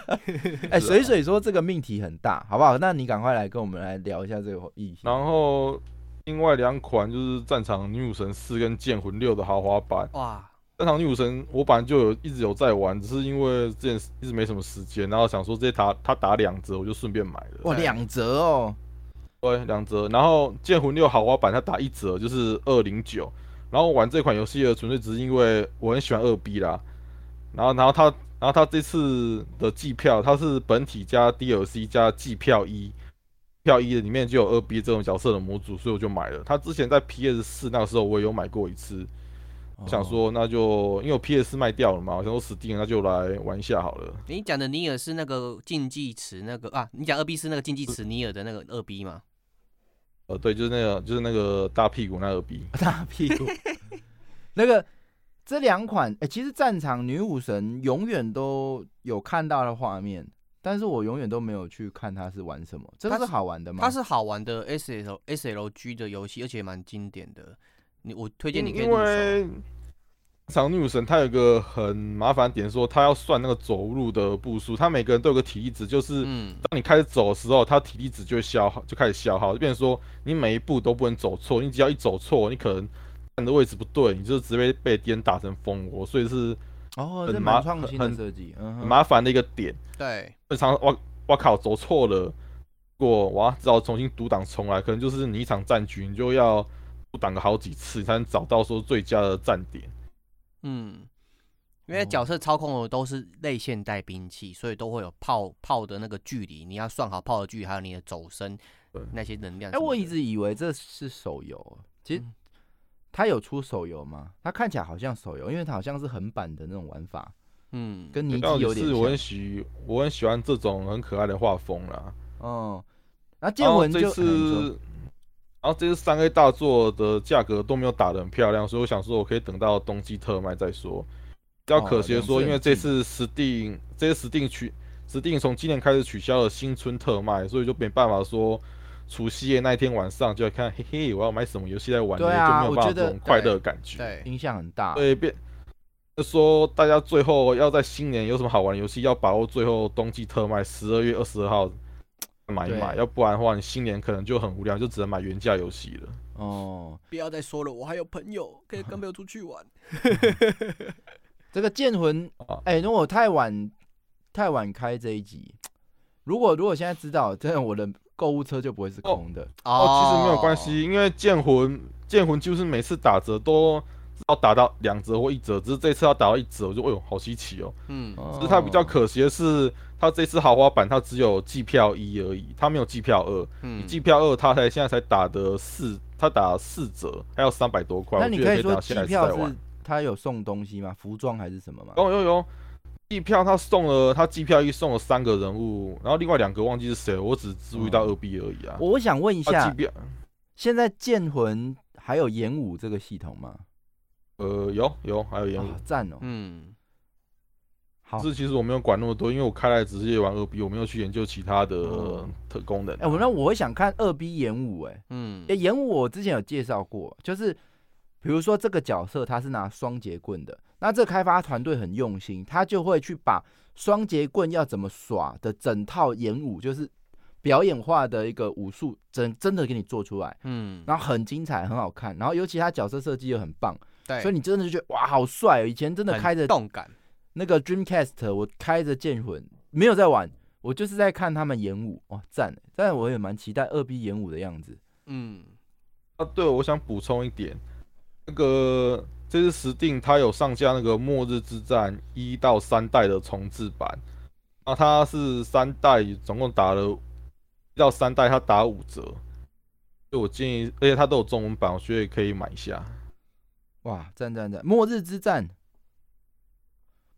哎，水水说这个命题很大，好不好？那你赶快来跟我们来聊一下这个议题。然后。另外两款就是《战场女武神四》跟《剑魂六》的豪华版。哇！《战场女武神》我本来就有一直有在玩，只是因为之前一直没什么时间，然后想说这些打它打两折，我就顺便买了。哇，两折哦！对，两折。然后《剑魂六》豪华版它打一折就是二零九。然后玩这款游戏的纯粹只是因为我很喜欢二 B 啦。然后，然后它，然后它这次的季票它是本体加 DLC 加季票一。票一的里面就有二 B 这种角色的模组，所以我就买了。他之前在 PS 四那个时候我也有买过一次，想说那就因为我 PS 卖掉了嘛，我想说死定了，那就来玩一下好了。你讲的尼尔是那个竞技池那个啊？你讲二 B 是那个竞技池尼尔的那个二 B 吗？呃，对，就是那个就是那个大屁股那二 B，大屁股。那个这两款，哎，其实战场女武神永远都有看到的画面。但是我永远都没有去看他是玩什么，这个是好玩的吗？它是好玩的 S L S L G 的游戏，而且蛮经典的。你我推荐你可以因为长女武神它有个很麻烦点，说它要算那个走路的步数，它每个人都有个体力值，就是当你开始走的时候，它体力值就会消耗，就开始消耗，就变成说你每一步都不能走错，你只要一走错，你可能站的位置不对，你就直接被敌人打成蜂窝，所以是。哦，这蛮创新的设计，很麻烦的一个点。对，正常我我靠，走错了，过哇，只好重新读档重来，可能就是你一场战局，你就要读档个好几次，才能找到说最佳的站点。嗯，因为角色操控的都是类现代兵器，所以都会有炮炮的那个距离，你要算好炮的距离，还有你的走身那些能量。哎，我一直以为这是手游，其实它有出手游吗？他看起来好像手游，因为他好像是横版的那种玩法。嗯，跟尼基有点像。我很喜我很喜欢这种很可爱的画风啦。哦，那剑魂这次，然后这次三 A 大作的价格都没有打的很漂亮，所以我想说我可以等到冬季特卖再说。比较可惜的说，因为这次实定这些实定取实定从今年开始取消了新春特卖，所以就没办法说除夕夜那一天晚上就要看嘿嘿我要买什么游戏来玩，就没有办法这种快乐感觉，对，影响很大。对，变。说大家最后要在新年有什么好玩游戏，要把握最后冬季特卖，十二月二十二号买一买，要不然的话，你新年可能就很无聊，就只能买原价游戏了。哦，不要再说了，我还有朋友可以跟朋友出去玩。这个剑魂，哎，如果太晚太晚开这一集，如果如果现在知道，真的我的购物车就不会是空的。哦，其实没有关系，因为剑魂剑魂就是每次打折都。要打到两折或一折，只是这次要打到一折，我就哎呦好稀奇哦。嗯，只是它比较可惜的是，它这次豪华版它只有季票一而已，它没有季票二。嗯，季票二它才现在才打的四，它打四折，还要三百多块。那你可以说季票是它有送东西吗？服装还是什么吗？有有有，季票他送了，他机票一送了三个人物，然后另外两个忘记是谁，我只注意到二 B 而已啊。我想问一下，现在剑魂还有演武这个系统吗？呃，有有，还有演武，赞哦。嗯，好。是其实我没有管那么多，因为我开来只是玩二 B，我没有去研究其他的特功能。哎，我那我会想看二 B 演武，哎，嗯，哎，演武我之前有介绍过，就是比如说这个角色他是拿双节棍的，那这开发团队很用心，他就会去把双节棍要怎么耍的整套演武，就是表演化的一个武术，真真的给你做出来，嗯，然后很精彩，很好看，然后尤其他角色设计又很棒。对所以你真的就觉得哇，好帅！哦以前真的开着动感那个 Dreamcast，我开着剑魂没有在玩，我就是在看他们演武，哇，赞！但我也蛮期待二 B 演武的样子。嗯，啊，对，我想补充一点，那个这次实定它有上架那个《末日之战》一到三代的重置版，那，它是三代总共打了，一到三代它打五折，所以我建议，而且它都有中文版，我觉得可以买一下。哇，赞赞赞！末日之战，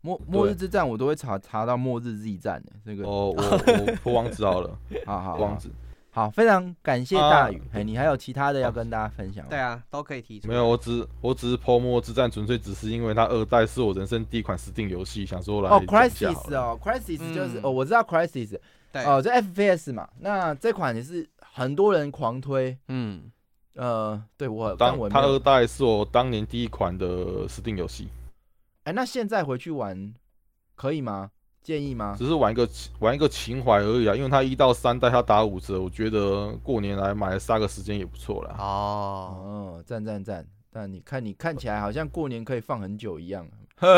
末末日之战，我都会查查到末日 Z 战的这个。哦，我我我王子好了。好好，王子。好，非常感谢大宇。哎，你还有其他的要跟大家分享吗？对啊，都可以提出。没有，我只我只是破末之战，纯粹只是因为它二代是我人生第一款 Steam 游戏，想说来。哦，Crisis 哦，Crisis 就是哦，我知道 Crisis。对。哦，这 FPS 嘛，那这款也是很多人狂推。嗯。呃，对我当它二代是我当年第一款的 Steam 游戏。哎，那现在回去玩可以吗？建议吗？只是玩一个玩一个情怀而已啊，因为他一到三代他打五折，我觉得过年来买杀个时间也不错啦。哦，赞赞赞！但你看你看起来好像过年可以放很久一样，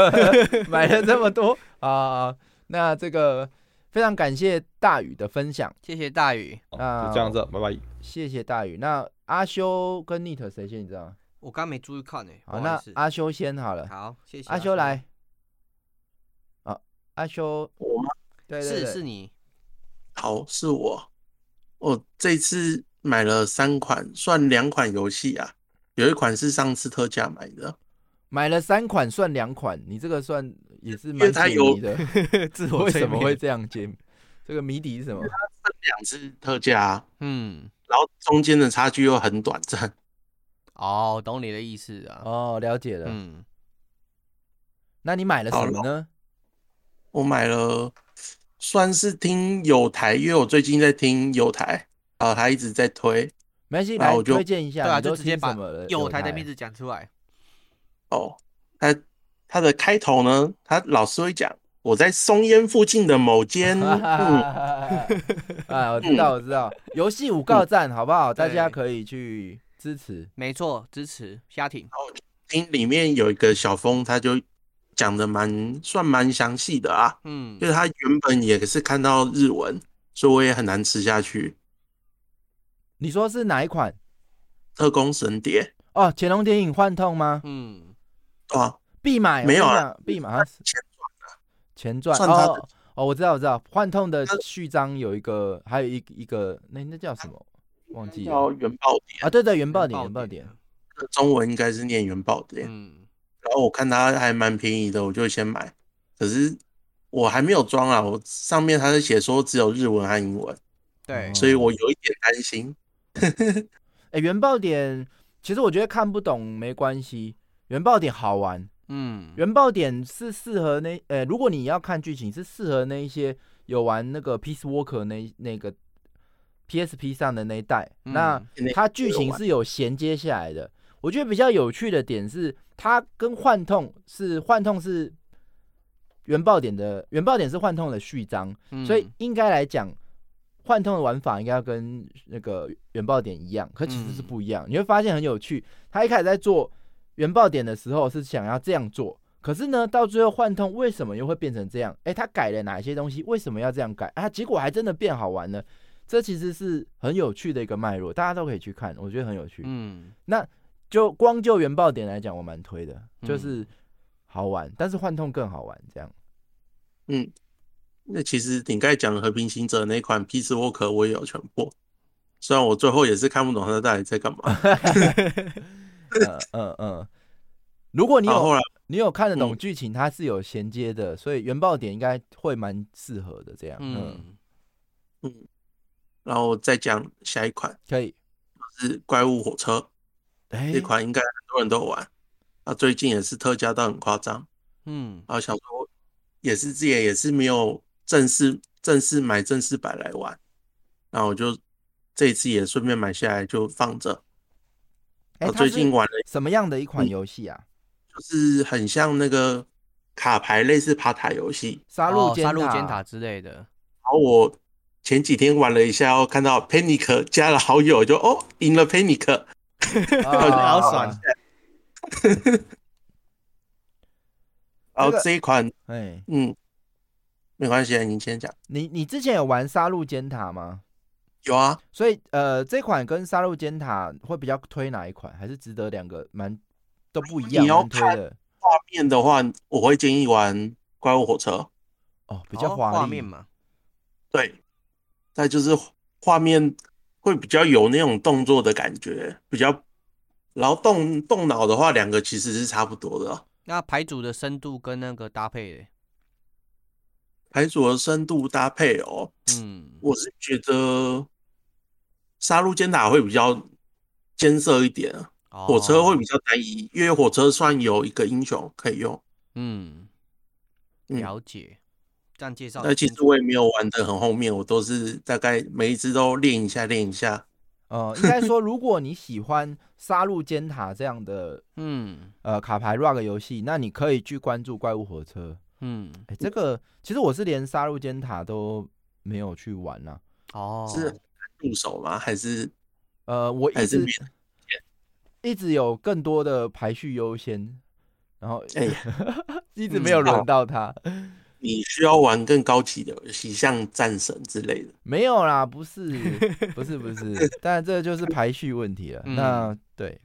买了这么多啊！那这个非常感谢大宇的分享，谢谢大宇。那就这样子，拜拜。谢谢大宇。那阿修跟 Nit 谁先？你知道吗？我刚没注意看呢。好，那阿修先好了。好，谢谢。阿修来。啊，阿修，我吗？对对是是你。好，是我。我这次买了三款，算两款游戏啊。有一款是上次特价买的。买了三款，算两款。你这个算也是蛮解谜的。为什么会这样解？这个谜底是什么？它分两次特价。嗯。然后中间的差距又很短暂，哦，懂你的意思啊，哦，了解了，嗯，那你买了什么呢？我买了，算是听有台，因为我最近在听有台，啊，他一直在推，没关系，来推荐一下，对啊，就直接把有台的名字讲出来。哦，他他的开头呢，他老是会讲。我在松烟附近的某间，啊，我知道，我知道，游戏五告站，好不好？大家可以去支持，没错，支持虾艇。听里面有一个小峰，他就讲的蛮算蛮详细的啊，嗯，就是他原本也是看到日文，所以我也很难吃下去。你说是哪一款？特工神碟哦，乾隆谍影幻痛吗？嗯，哦，必买，没有啊，必买。前传哦哦，我知道我知道，幻痛的序章有一个，还有一一个那那叫什么？忘记了。叫原爆点啊，对对，原爆点原爆点。中文应该是念原爆点。嗯，然后我看它还蛮便宜的，我就先买。可是我还没有装啊，我上面它是写说只有日文和英文。对，所以我有一点担心。哎，原爆点其实我觉得看不懂没关系，原爆点好玩。嗯，原爆点是适合那呃，如果你要看剧情，是适合那一些有玩那个 Peace Walker 那那个 PSP 上的那一代。那它剧情是有衔接下来的。我觉得比较有趣的点是，它跟幻痛是幻痛是原爆点的原爆点是幻痛的序章，所以应该来讲。幻痛的玩法应该要跟那个原爆点一样，可其实是不一样。你会发现很有趣，他一开始在做原爆点的时候是想要这样做，可是呢，到最后幻痛为什么又会变成这样？哎，他改了哪些东西？为什么要这样改？啊，结果还真的变好玩了。这其实是很有趣的一个脉络，大家都可以去看，我觉得很有趣。嗯，那就光就原爆点来讲，我蛮推的，就是好玩，但是幻痛更好玩，这样。嗯。那其实你刚才讲和平行者那款 Peace Walker 我也有全破，虽然我最后也是看不懂他到底在干嘛。嗯嗯嗯，如果你有你有看得懂剧情，它是有衔接的，所以原爆点应该会蛮适合的。这样，嗯嗯，然后再讲下一款，可以是怪物火车，这款应该很多人都玩，啊，最近也是特价到很夸张，嗯，啊，想说也是之前也是没有。正式正式买正式版来玩，然后我就这一次也顺便买下来就放着。我最近玩了什么样的一款游戏啊？就是很像那个卡牌类似爬塔游戏，杀戮杀戮尖塔之类的。然后我前几天玩了一下，看到 Panic 加了好友，就哦赢了 Panic，好爽。然后这一款，哎，嗯。没关系，你先讲。你你之前有玩杀戮尖塔吗？有啊。所以呃，这款跟杀戮尖塔会比较推哪一款？还是值得两个蛮都不一样？你要看画面的话，我会建议玩怪物火车。哦，比较画面嘛。对。再就是画面会比较有那种动作的感觉，比较然后动动脑的话，两个其实是差不多的。那牌组的深度跟那个搭配。牌组的深度搭配哦，嗯，我是觉得杀戮尖塔会比较艰涩一点，火车会比较单一，因为火车算有一个英雄可以用。嗯，了解。这样介绍。那其实我也没有玩的很后面，我都是大概每一只都练一下，练一下。呃，应该说，如果你喜欢杀戮尖塔这样的，嗯，呃，卡牌 rug 游戏，那你可以去关注怪物火车。嗯，哎，这个其实我是连杀戮尖塔都没有去玩呐。哦，是入手吗？还是呃，我一直 一直有更多的排序优先，然后哎，一直没有轮到他。你需要玩更高级的游戏，像战神之类的？没有啦，不是，不是，不是，但这就是排序问题了。那对，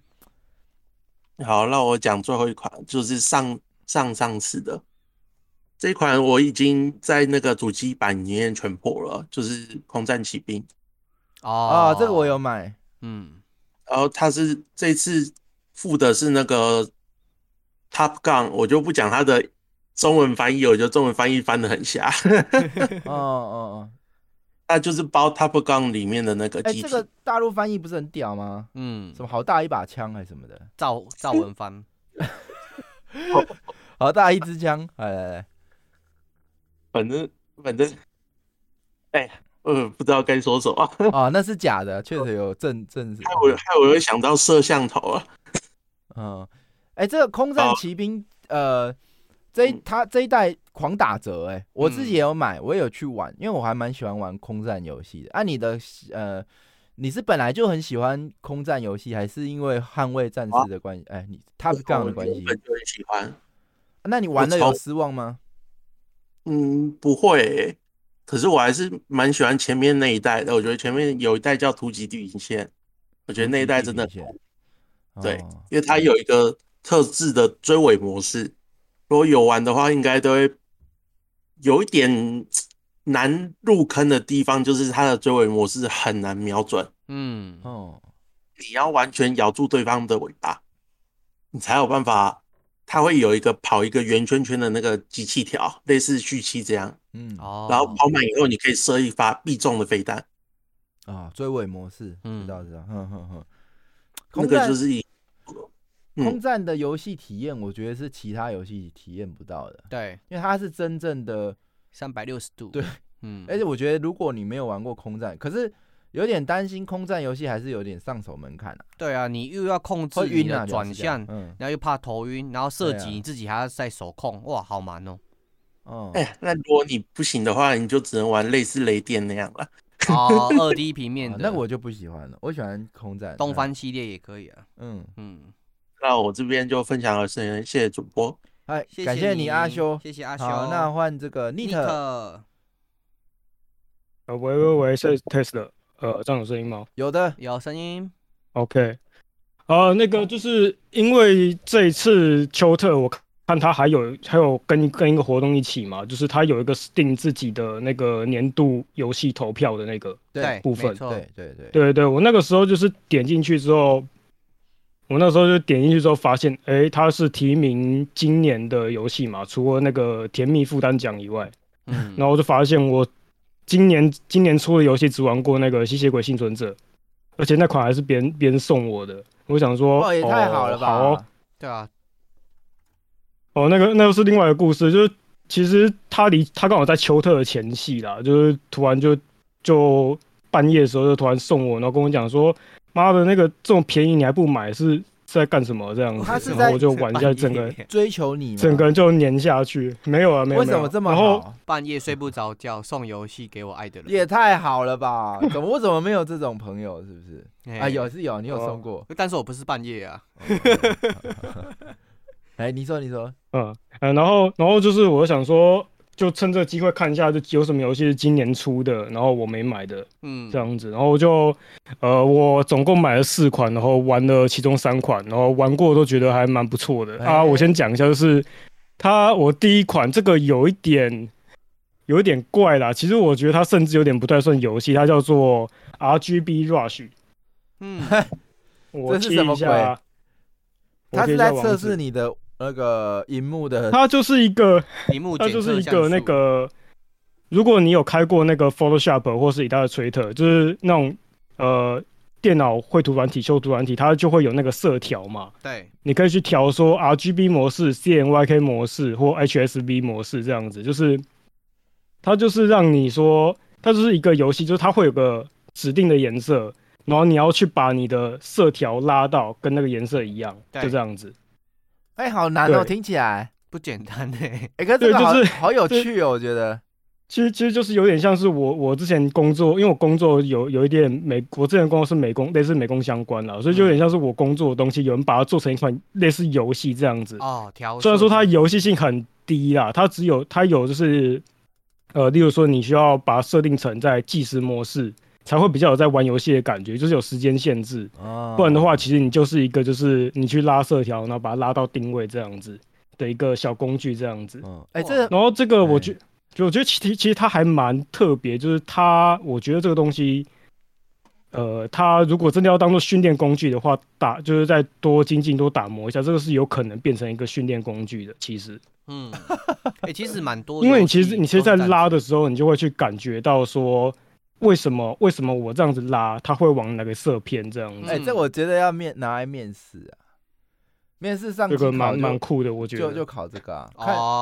好，那我讲最后一款，就是上上上次的。这款我已经在那个主机版里面全破了，就是《空战骑兵》哦，这个我有买，嗯，然后它是这次附的是那个 Top Gun，我就不讲它的中文翻译，我觉得中文翻译翻的很瞎，哦哦哦，那就是包 Top Gun 里面的那个，哎，这个大陆翻译不是很屌吗？嗯，什么好大一把枪还是什么的，赵赵文帆，好大一支枪，来来来。反正反正，哎，呃，不知道该说什么。啊，那是假的，确实有正正害我害我又想到摄像头啊，嗯，哎，这个空战骑兵，呃，这一他这一代狂打折，哎，我自己也有买，我也有去玩，因为我还蛮喜欢玩空战游戏的。按你的，呃，你是本来就很喜欢空战游戏，还是因为捍卫战士的关系？哎，你他是这样的关系，本就很喜欢。那你玩的有失望吗？嗯，不会，可是我还是蛮喜欢前面那一代的。我觉得前面有一代叫《突击地平线》，我觉得那一代真的很对，因为它有一个特制的追尾模式。如果有玩的话，应该都会有一点难入坑的地方，就是它的追尾模式很难瞄准。嗯哦，你要完全咬住对方的尾巴，你才有办法。它会有一个跑一个圆圈圈的那个机器条，类似蓄气这样。嗯，哦。然后跑满以后，你可以射一发必中的飞弹。啊，追尾模式，嗯知道知道。哼哼哼。那个就是空战的游戏体验，我觉得是其他游戏体验不到的。对，因为它是真正的三百六十度。对，嗯。而且我觉得，如果你没有玩过空战，可是。有点担心空战游戏还是有点上手门槛啊。对啊，你又要控制你的转向，然后又怕头晕，然后射击你自己还要再手控，哇，好难哦。哦，哎，那如果你不行的话，你就只能玩类似雷电那样了。哦，二 D 平面的，那我就不喜欢了。我喜欢空战，东方系列也可以啊。嗯嗯，那我这边就分享了，谢谢主播。哎，感谢你阿修，谢谢阿修。好，那换这个 Nit。呃，喂喂喂，是 Test。呃，这样有声音吗？有的，有声音。OK，呃，那个就是因为这一次秋特，我看他还有还有跟跟一个活动一起嘛，就是他有一个定自己的那个年度游戏投票的那个部分。对对对对对，我那个时候就是点进去之后，我那时候就点进去之后发现，哎，他是提名今年的游戏嘛，除了那个甜蜜负担奖以外，嗯，然后我就发现我。今年今年出的游戏只玩过那个吸血鬼幸存者，而且那款还是别人别人送我的。我想说，哦，也太好了吧？好，对啊。哦，那个那又是另外一个故事，就是其实他离他刚好在秋特的前戏啦，就是突然就就半夜的时候就突然送我，然后跟我讲说，妈的那个这么便宜你还不买是？在干什么这样子？然后我就玩一下，整个追求你，整个人就黏下去。没有啊，没有。为什么这么好？半夜睡不着觉，送游戏给我爱的人，也太好了吧？怎么我怎么没有这种朋友？是不是？啊，有是有，你有送过，但是我不是半夜啊。哎，你说，你说，嗯嗯，然后然后就是我想说。就趁这个机会看一下，就有什么游戏是今年出的，然后我没买的，嗯，这样子，然后我就，呃，我总共买了四款，然后玩了其中三款，然后玩过都觉得还蛮不错的啊。我先讲一下，就是它我第一款这个有一点有一点怪啦，其实我觉得它甚至有点不太算游戏，它叫做 R G B Rush。嗯，我这是什么鬼？它是在测试你的。那个荧幕的，它就是一个荧幕，它就是一个那个，如果你有开过那个 Photoshop 或是以它的 Twitter，就是那种呃电脑绘图软体、修图软体，它就会有那个色调嘛。对，你可以去调说 RGB 模式、CMYK 模式或 HSV 模式这样子，就是它就是让你说，它就是一个游戏，就是它会有个指定的颜色，然后你要去把你的色条拉到跟那个颜色一样，就这样子。哎，好难哦，听起来不简单呢。哎，可是这个好好有趣哦，我觉得。其实其实就是有点像是我我之前工作，因为我工作有有一点美，我之前工作是美工，类似美工相关的，所以就有点像是我工作的东西，有人把它做成一款类似游戏这样子。哦，调。虽然说它游戏性很低啦，它只有它有就是，呃，例如说你需要把它设定成在计时模式。才会比较有在玩游戏的感觉，就是有时间限制，不然的话，其实你就是一个就是你去拉色条，然后把它拉到定位这样子的一个小工具这样子。哎，这然后这个我觉就我觉得其实其实它还蛮特别，就是它我觉得这个东西，呃，它如果真的要当做训练工具的话，打就是再多精进多打磨一下，这个是有可能变成一个训练工具的。其实，嗯，哎，其实蛮多，因为你其实你其实，在拉的时候，你就会去感觉到说。为什么？为什么我这样子拉，他会往哪个色偏这样子？哎，这我觉得要面拿来面试啊，面试上这个蛮蛮酷的，我觉得就就考这个啊，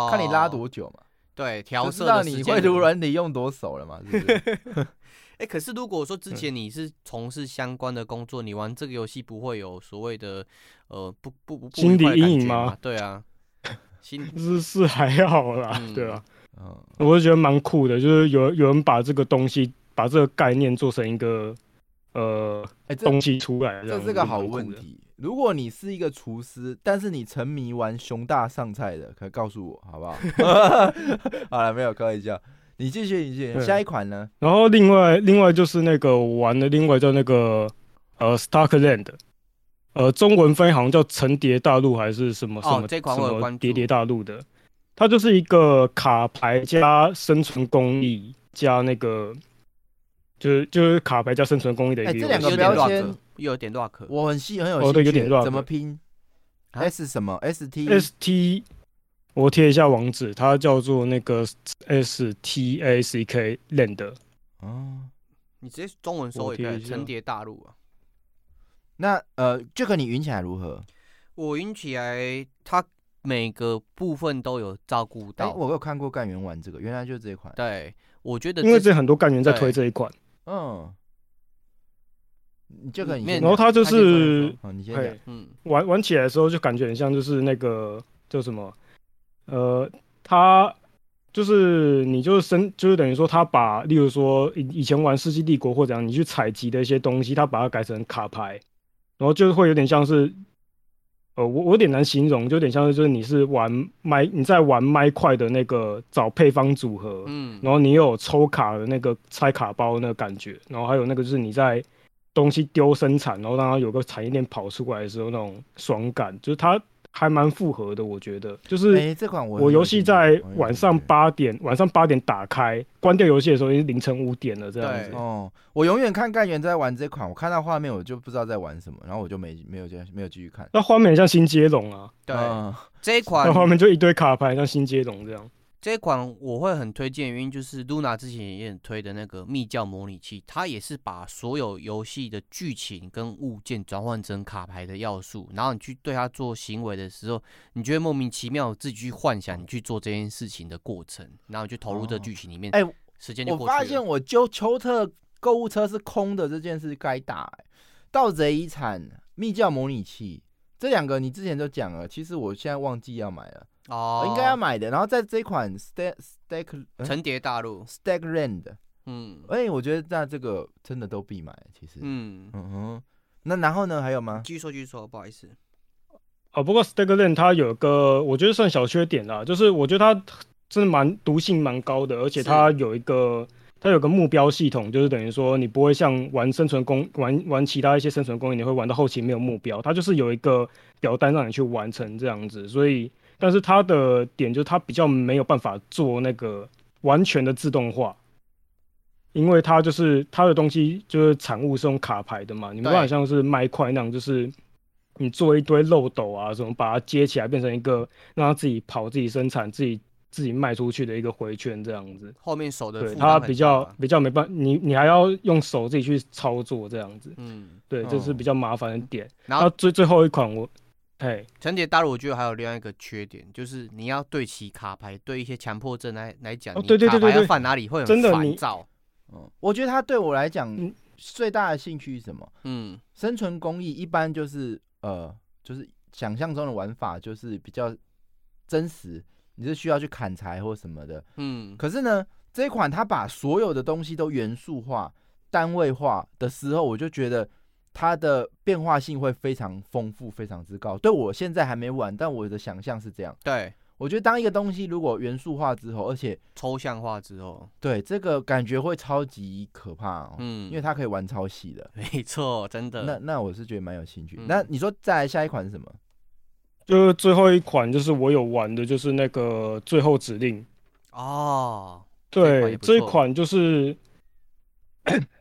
看看你拉多久嘛。对，调色的你会读软体用多熟了嘛？是不是？哎，可是如果说之前你是从事相关的工作，你玩这个游戏不会有所谓的呃不不不心理阴影吗？对啊，心 是是还好啦，对啊，嗯，我就觉得蛮酷的，就是有有人把这个东西。把这个概念做成一个呃东西出来，这是个好问题。如果你是一个厨师，但是你沉迷玩熊大上菜的，可以告诉我好不好？好了，没有开玩笑。你继续，你继续。下一款呢？然后另外另外就是那个玩的另外叫那个呃 Starkland，呃中文翻译好像叫层叠大陆还是什么什么这款什么叠叠大陆的，它就是一个卡牌加生存工艺加那个。就是就是卡牌加生存工艺的一个，这两个标签有点 rock，我很细很有兴趣，有点 rock，怎么拼？S 什么？S T S T，我贴一下网址，它叫做那个 S T A C K Land。哦，你直接中文搜也可以，层叠大陆啊。那呃，这个你云起来如何？我云起来，它每个部分都有照顾到。我有看过干员玩这个，原来就是这一款。对，我觉得因为这很多干员在推这一款。嗯。你这个，然后它就是，你先讲。嗯，玩玩起来的时候就感觉很像，就是那个叫什么？呃，它就是你就是生，就是等于说他把，例如说以以前玩《世纪帝国》或者样，你去采集的一些东西，他把它改成卡牌。然后就是会有点像是，呃，我我有点难形容，就有点像是就是你是玩麦，你在玩麦块的那个找配方组合，嗯，然后你有抽卡的那个拆卡包那个感觉，然后还有那个就是你在东西丢生产，然后让它有个产业链跑出来的时候那种爽感，就是它。还蛮复合的，我觉得就是。哎，这款我我游戏在晚上八点，晚上八点打开，关掉游戏的时候已经凌晨五点了，这样子。哦，我永远看干员在玩这款，我看到画面我就不知道在玩什么，然后我就没没有继没有继续看。那画面像新接龙啊，对，这一款。那画面就一堆卡牌，像新接龙这样。这款我会很推荐，原因就是 Luna 之前也很推的那个密教模拟器，它也是把所有游戏的剧情跟物件转换成卡牌的要素，然后你去对它做行为的时候，你就会莫名其妙自己去幻想你去做这件事情的过程，然后就投入这剧情里面。哎，时间就过去了。我发现我揪丘特购物车是空的这件事该打。盗贼遗产、密教模拟器这两个你之前都讲了，其实我现在忘记要买了。哦，应该要买的。然后在这款 Stack Stack 层叠大陆 Stack Land，嗯，哎，我觉得那这个真的都必买，其实，嗯嗯哼。那然后呢？还有吗？继续说，继续说，不好意思。哦，不过 Stack Land 它有个我觉得算小缺点啦，就是我觉得它真的蛮毒性蛮高的，而且它有一个它有个目标系统，就是等于说你不会像玩生存工玩玩其他一些生存工艺，你会玩到后期没有目标，它就是有一个表单让你去完成这样子，所以。但是它的点就是它比较没有办法做那个完全的自动化，因为它就是它的东西就是产物是用卡牌的嘛，你没办法像是麦块那样，就是你做一堆漏斗啊什么，把它接起来变成一个让它自己跑、自己生产、自己自己卖出去的一个回圈这样子。后面手的对它比较比较没办法，你你还要用手自己去操作这样子。嗯，对，这是比较麻烦的点。然后最最后一款我。哎，成叠大陆我觉得还有另外一个缺点，就是你要对齐卡牌，对一些强迫症来来讲，对对对对，要放哪里会很烦躁。嗯，我觉得它对我来讲最大的兴趣是什么？嗯，生存工艺一般就是呃，就是想象中的玩法就是比较真实，你是需要去砍柴或什么的。嗯，可是呢，这一款它把所有的东西都元素化、单位化的时候，我就觉得。它的变化性会非常丰富，非常之高。对我现在还没玩，但我的想象是这样。对我觉得，当一个东西如果元素化之后，而且抽象化之后，对这个感觉会超级可怕。嗯，因为它可以玩超细的。没错，真的。那那我是觉得蛮有兴趣。那你说再来下一款是什么？就是最后一款，就是我有玩的，就是那个最后指令。哦，对，这一款就是。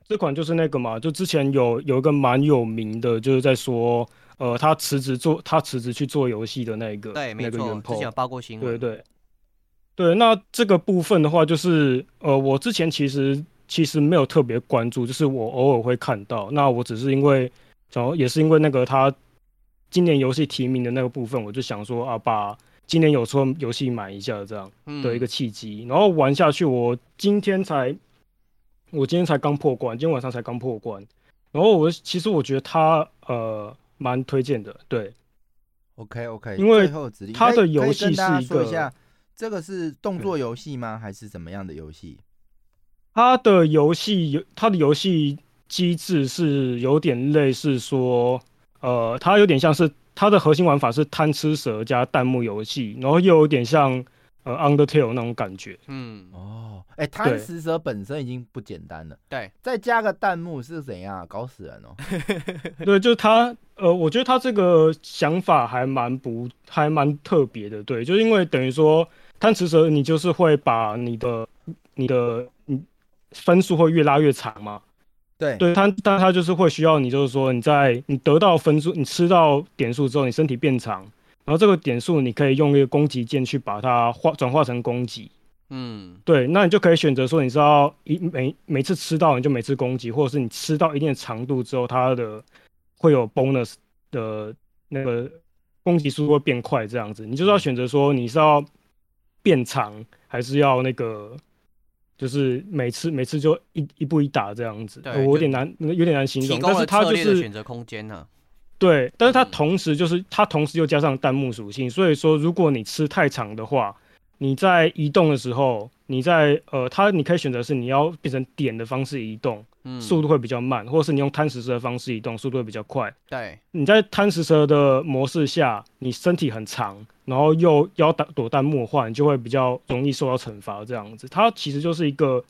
这款就是那个嘛，就之前有有一个蛮有名的，就是在说，呃，他辞职做，他辞职去做游戏的那个，对，那个原 po，之前报过新闻，对对对。那这个部分的话，就是呃，我之前其实其实没有特别关注，就是我偶尔会看到。那我只是因为，然后也是因为那个他今年游戏提名的那个部分，我就想说啊，把今年有出游戏买一下这样的一个契机，然后玩下去。我今天才。我今天才刚破关，今天晚上才刚破关。然后我其实我觉得他呃蛮推荐的，对。OK OK，因为他的游戏是一个，这个是动作游戏吗？还是怎么样的游戏？他的游戏有他的游戏机制是有点类似说，呃，它有点像是它的核心玩法是贪吃蛇加弹幕游戏，然后又有点像。呃，Undertale 那种感觉，嗯，哦，哎，贪食蛇本身已经不简单了，对，再加个弹幕是怎样，搞死人哦。对，就是他，呃，我觉得他这个想法还蛮不，还蛮特别的，对，就是因为等于说贪食蛇，你就是会把你的你的你分数会越拉越长嘛，对，对它，但他就是会需要你，就是说你在你得到分数，你吃到点数之后，你身体变长，然后这个点数你可以用一个攻击键去把它化转化成攻击。嗯，对，那你就可以选择说你是要一每每次吃到你就每次攻击，或者是你吃到一定的长度之后，它的会有 bonus 的那个攻击速度会变快，这样子，你就是要选择说你是要变长，还是要那个。就是每次每次就一一步一打这样子，我有点难，有点难形容。但是它就是选择空间呢。对，但是它同时就是它同时又加上弹幕属性，所以说如果你吃太长的话。你在移动的时候，你在呃，它你可以选择是你要变成点的方式移动，嗯，速度会比较慢，或者是你用贪食蛇的方式移动，速度会比较快。对，你在贪食蛇的模式下，你身体很长，然后又要打躲弹幕的话，你就会比较容易受到惩罚。这样子，它其实就是一个，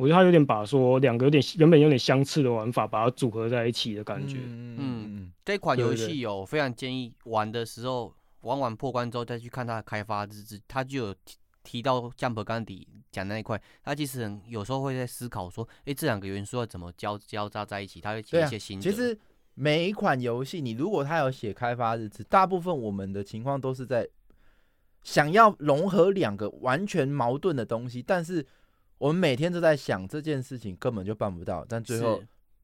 我觉得他有点把说两个有点原本有点相似的玩法，把它组合在一起的感觉。嗯嗯，这款游戏有非常建议玩的时候。玩完破关之后再去看它的开发日志，他就有提提到 Jump 刚底讲那一块，他其实有时候会在思考说，哎，这两个元素要怎么交交杂在一起，他会提一些新。其实每一款游戏，你如果他有写开发日志，大部分我们的情况都是在想要融合两个完全矛盾的东西，但是我们每天都在想这件事情，根本就办不到，但最后。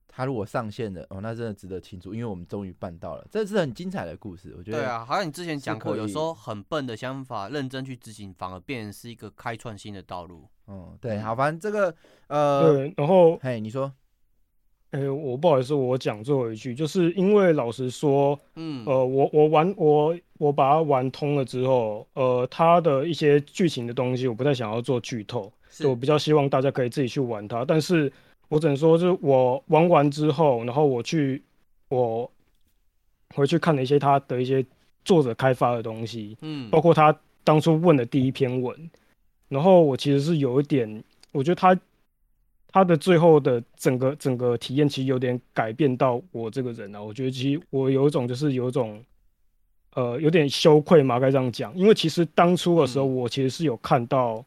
他如果上线了哦，那真的值得庆祝，因为我们终于办到了，这是很精彩的故事。我觉得对啊，好像你之前讲过，有时候很笨的想法，认真去执行，反而变成是一个开创新的道路。嗯，对，好，反正这个呃，对，然后嘿，你说，哎，我不好意思，我讲最后一句，就是因为老实说，嗯，呃，我我玩我我把它玩通了之后，呃，它的一些剧情的东西，我不太想要做剧透，我比较希望大家可以自己去玩它，但是。我只能说，就是我玩完之后，然后我去我回去看了一些他的一些作者开发的东西，嗯，包括他当初问的第一篇文，然后我其实是有一点，我觉得他他的最后的整个整个体验其实有点改变到我这个人啊，我觉得其实我有一种就是有一种呃有点羞愧嘛，该这样讲，因为其实当初的时候我其实是有看到，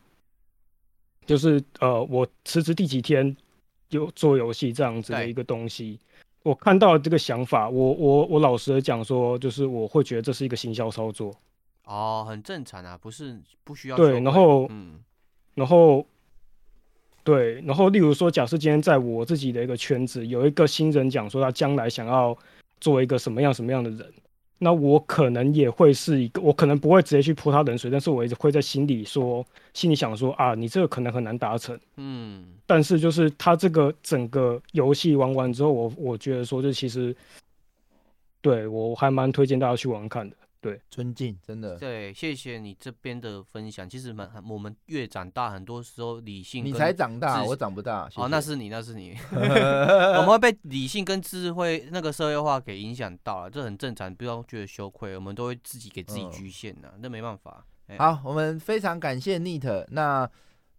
就是呃我辞职第几天。有做游戏这样子的一个东西，我看到这个想法，我我我老实的讲说，就是我会觉得这是一个行销操作，哦，很正常啊，不是不需要对，然后嗯，然后对，然后例如说，假设今天在我自己的一个圈子，有一个新人讲说他将来想要做一个什么样什么样的人。那我可能也会是一个，我可能不会直接去泼他冷水，但是我一直会在心里说，心里想说啊，你这个可能很难达成，嗯，但是就是他这个整个游戏玩完之后，我我觉得说，就其实对我还蛮推荐大家去玩看的。对，尊敬，真的。对，谢谢你这边的分享。其实蛮，我们越长大，很多时候理性。你才长大，我长不大。哦，那是你，那是你。我们会被理性跟智慧那个社会化给影响到了，这很正常，不要觉得羞愧。我们都会自己给自己局限的，那没办法。好，我们非常感谢 Neat。那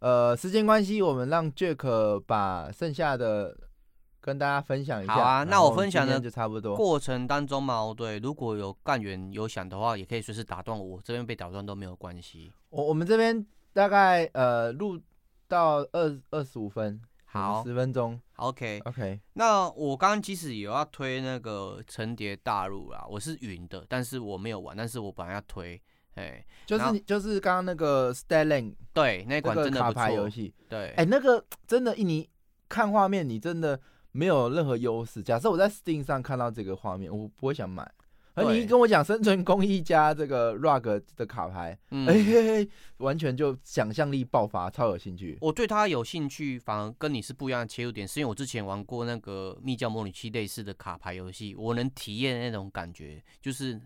呃，时间关系，我们让 Jack 把剩下的。跟大家分享一下。好啊，那我分享的就差不多。过程当中嘛，对，如果有干员有想的话，也可以随时打断我，这边被打断都没有关系。我我们这边大概呃录到二二十五分，好，十分钟，OK OK。那我刚刚其实有要推那个层叠大陆啦，我是云的，但是我没有玩，但是我本来要推，哎，就是就是刚刚那个 s t a l i n g 对，那款真的不错游戏，对，哎，那个真的，你看画面，你真的。没有任何优势。假设我在 Steam 上看到这个画面，我不会想买。而你一跟我讲生存工艺加这个 Rug 的卡牌，哎，完全就想象力爆发，超有兴趣。我对它有兴趣，反而跟你是不一样的切入点，是因为我之前玩过那个密教模拟器类似的卡牌游戏，我能体验那种感觉，就是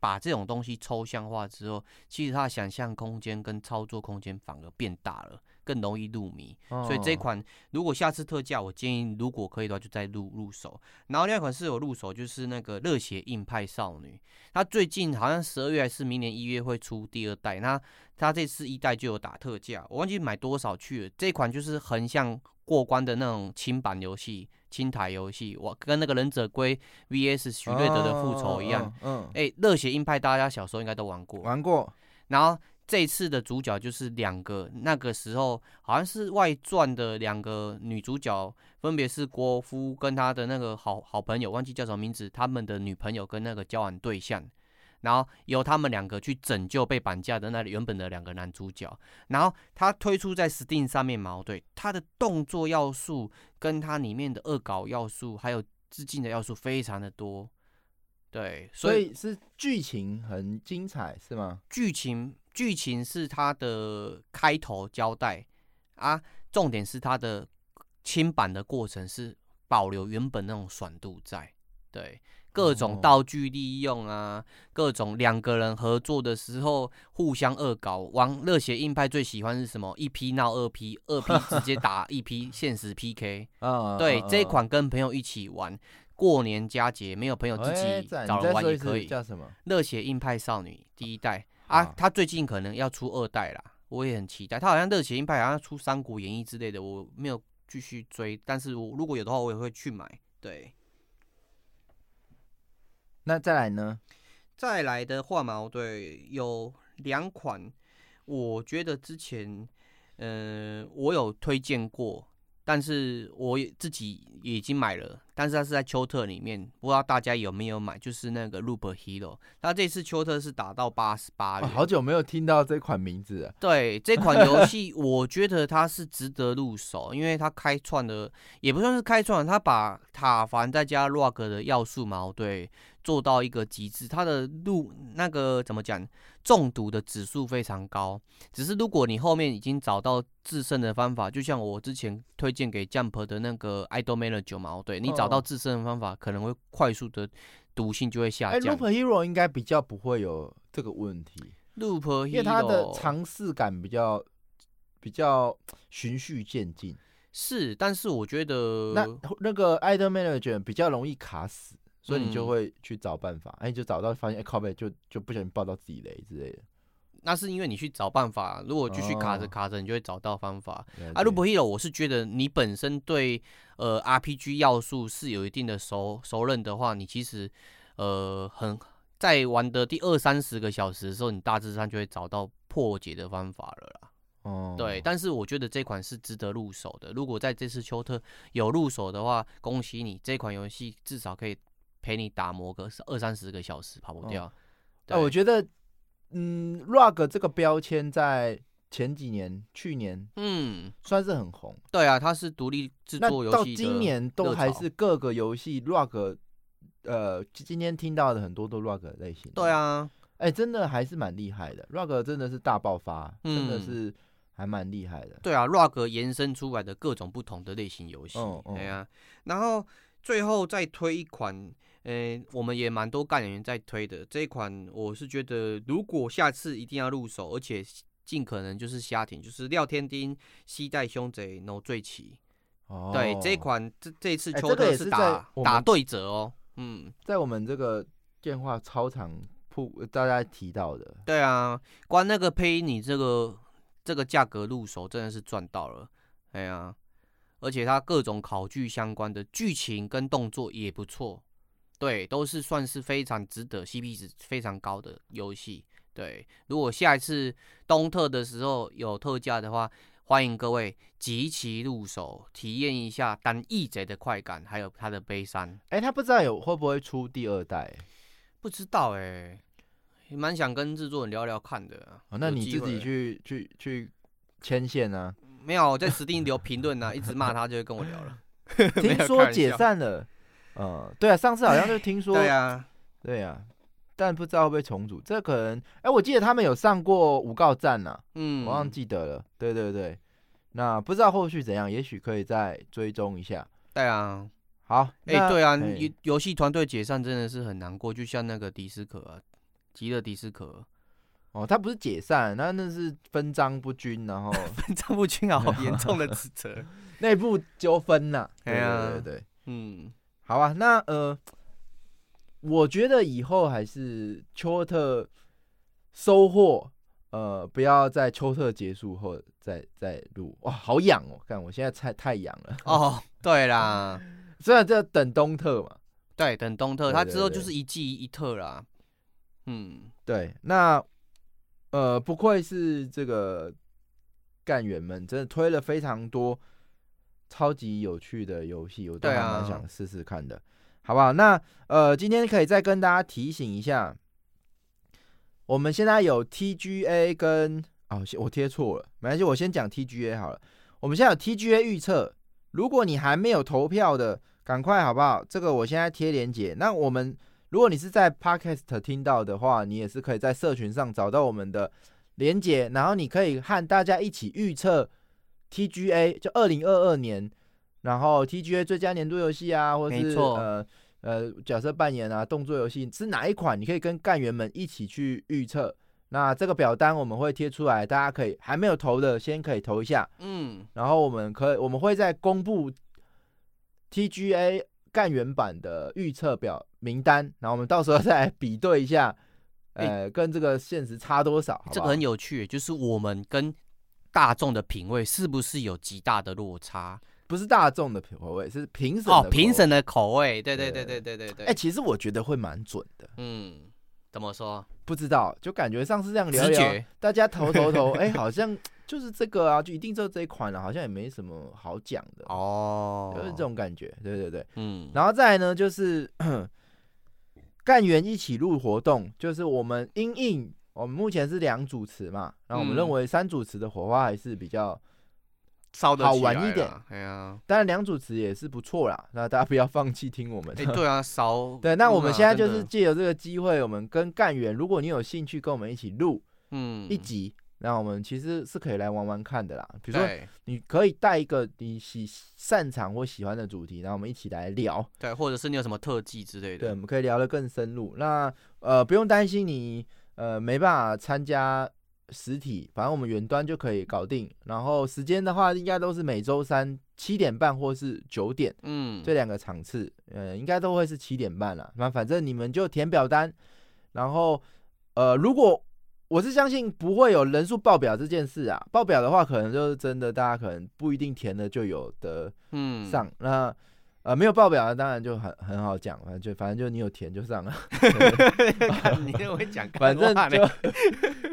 把这种东西抽象化之后，其实它的想象空间跟操作空间反而变大了。更容易入迷，所以这款如果下次特价，我建议如果可以的话，就再入入手。然后另外一款是有入手，就是那个热血硬派少女，它最近好像十二月还是明年一月会出第二代，那它这次一代就有打特价，我忘记买多少去了。这款就是横向过关的那种轻版游戏、轻台游戏，我跟那个忍者龟 VS 许瑞德的复仇一样。嗯，哎，热血硬派大家小时候应该都玩过，玩过。然后这次的主角就是两个，那个时候好像是外传的两个女主角，分别是郭夫跟他的那个好好朋友，忘记叫什么名字，他们的女朋友跟那个交往对象，然后由他们两个去拯救被绑架的那原本的两个男主角，然后他推出在 Steam 上面嘛，对，他的动作要素跟他里面的恶搞要素还有致敬的要素非常的多，对，所以是剧情很精彩是吗？剧情。剧情是它的开头交代啊，重点是它的清版的过程是保留原本那种爽度在，对各种道具利用啊，各种两个人合作的时候互相恶搞。玩热血硬派最喜欢是什么？一批闹二批，二批直接打一批现实 PK 啊。对这一款跟朋友一起玩，过年佳节没有朋友自己找人玩也可以。叫什么？热血硬派少女第一代。啊，他最近可能要出二代啦，我也很期待。他好像热血硬派好像出《三国演义》之类的，我没有继续追，但是我如果有的话，我也会去买。对，那再来呢？再来的话嘛，对，有两款，我觉得之前，嗯，我有推荐过。但是我自己已经买了，但是它是在秋特里面，不知道大家有没有买？就是那个 Loop Hero，它这次秋特是打到八十八元。好久没有听到这款名字了。对，这款游 戏我觉得它是值得入手，因为它开创的也不算是开创，它把塔防再加 Rock 的要素嘛，对。做到一个极致，它的路那个怎么讲，中毒的指数非常高。只是如果你后面已经找到制胜的方法，就像我之前推荐给 Jump 的那个 Idol Manager 嘛，对你找到制胜的方法，可能会快速的毒性就会下降。Loop Hero 应该比较不会有这个问题，Loop Hero 因为它的尝试感比较比较循序渐进。是，但是我觉得那那个 Idol Manager 比较容易卡死。所以你就会去找办法，哎，就找到发现，哎，靠背就就不小心爆到自己雷之类的。那是因为你去找办法，如果继续卡着卡着，你就会找到方法。啊，如果 hero，我是觉得你本身对呃 RPG 要素是有一定的熟熟认的话，你其实呃很在玩的第二三十个小时的时候，你大致上就会找到破解的方法了啦。哦，对，但是我觉得这款是值得入手的。如果在这次秋特有入手的话，恭喜你，这款游戏至少可以。陪你打磨个二三十个小时跑不掉。哎，我觉得，嗯，rug 这个标签在前几年、去年，嗯，算是很红。对啊，它是独立制作游戏。到今年都还是各个游戏 rug，呃，今天听到的很多都 rug 类型。对啊，哎，真的还是蛮厉害的。rug 真的是大爆发，真的是还蛮厉害的。对啊，rug 延伸出来的各种不同的类型游戏。对啊，然后最后再推一款。诶，我们也蛮多干演员在推的这一款，我是觉得如果下次一定要入手，而且尽可能就是瞎挺，就是廖天丁、西带凶贼、No 最齐。哦，对，这一款这这次秋特是打打对折哦。嗯，在我们这个电话超长铺大家提到的。对啊，光那个配音你这个这个价格入手真的是赚到了。哎呀，而且它各种考据相关的剧情跟动作也不错。对，都是算是非常值得 CP 值非常高的游戏。对，如果下一次东特的时候有特价的话，欢迎各位集齐入手，体验一下当义贼的快感，还有他的悲伤。哎，他不知道有会不会出第二代？不知道哎，蛮想跟制作人聊聊看的。哦，那你自己去去去牵线呢？没有，在指定留评论呢，一直骂他就会跟我聊了。听说解散了。嗯，对啊，上次好像就听说，对啊，对啊，但不知道会不会重组，这可能，哎，我记得他们有上过五告战呐，嗯，我忘记得了，对对对，那不知道后续怎样，也许可以再追踪一下。对啊，好，哎，对啊，游游戏团队解散真的是很难过，就像那个迪斯科，极乐迪斯科，哦，他不是解散，他那是分赃不均，然后 分赃不均啊，好严重的指责，内部纠纷呐，对对对，嗯。好啊，那呃，我觉得以后还是秋特收获，呃，不要在秋特结束后再再录。哇，好痒哦！看我现在太太痒了。哦，对啦，虽然这等东特嘛，对，等东特，他之后就是一季一特啦。嗯，对。那呃，不愧是这个干员们，真的推了非常多超级有趣的游戏，我都还蛮想试试看的，好不好？那呃，今天可以再跟大家提醒一下，我们现在有 TGA 跟哦，我贴错了，没关系，我先讲 TGA 好了。我们现在有 TGA 预测，如果你还没有投票的，赶快好不好？这个我现在贴链接。那我们如果你是在 Podcast 听到的话，你也是可以在社群上找到我们的连接，然后你可以和大家一起预测 TGA 就二零二二年，然后 TGA 最佳年度游戏啊，或者是呃呃角色扮演啊，动作游戏是哪一款？你可以跟干员们一起去预测。那这个表单我们会贴出来，大家可以还没有投的先可以投一下，嗯，然后我们可以我们会在公布 TGA 干员版的预测表名单，然后我们到时候再比对一下，呃，跟这个现实差多少？这个很有趣，就是我们跟大众的品味是不是有极大的落差？不是大众的口味，是评审哦，评审的口味，对对对对对对对。哎，其实我觉得会蛮准的，嗯。怎么说？不知道，就感觉上次这样聊聊，大家投投投，哎，好像就是这个啊，就一定就这一款了，好像也没什么好讲的哦，就是这种感觉，对对对，嗯，然后再来呢，就是 干员一起录活动，就是我们因应，我们目前是两主持嘛，然后我们认为三主持的火花还是比较烧。好玩一点，哎呀，当然两主持也是不错啦。那大家不要放弃听我们。哎，对啊，烧 对。那我们现在就是借由这个机会，我们跟干员，如果你有兴趣跟我们一起录，嗯，一集，那我们其实是可以来玩玩看的啦。比如说，你可以带一个你喜擅长或喜欢的主题，然后我们一起来聊。对，或者是你有什么特技之类的，对，我们可以聊得更深入。那呃，不用担心你呃没办法参加。实体，反正我们远端就可以搞定。然后时间的话，应该都是每周三七点半或是九点，嗯，这两个场次，呃，应该都会是七点半了。那反正你们就填表单，然后，呃，如果我是相信不会有人数爆表这件事啊，爆表的话，可能就是真的，大家可能不一定填的就有的，嗯，上那。呃，没有报表的当然就很很好讲，反正就反正就你有填就上了。你跟我讲，反正就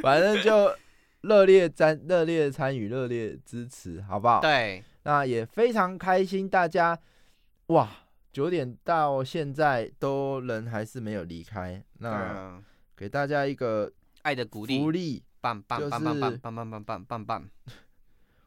反正就热烈参热烈参与热烈支持，好不好？对，那也非常开心，大家哇，九点到现在都人还是没有离开，那给大家一个爱的鼓励，鼓励，棒棒棒棒棒棒棒棒棒棒。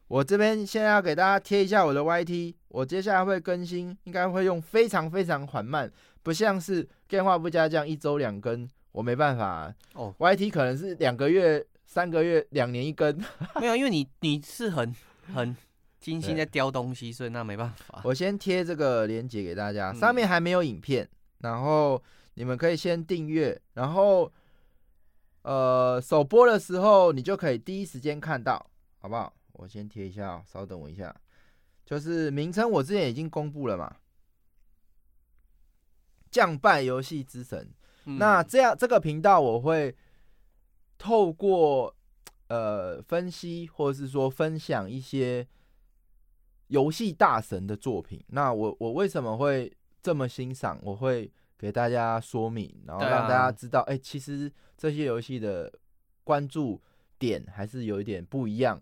我这边现在要给大家贴一下我的 YT，我接下来会更新，应该会用非常非常缓慢，不像是电话不加这样一周两更，我没办法哦。YT 可能是两个月、三个月、两年一更，没有，因为你你是很很精心在雕东西，所以那没办法。我先贴这个链接给大家，上面还没有影片，然后你们可以先订阅，然后呃首播的时候你就可以第一时间看到，好不好？我先贴一下，稍等我一下。就是名称我之前已经公布了嘛，降败游戏之神。那这样这个频道我会透过呃分析或者是说分享一些游戏大神的作品。那我我为什么会这么欣赏？我会给大家说明，然后让大家知道，哎，其实这些游戏的关注点还是有一点不一样。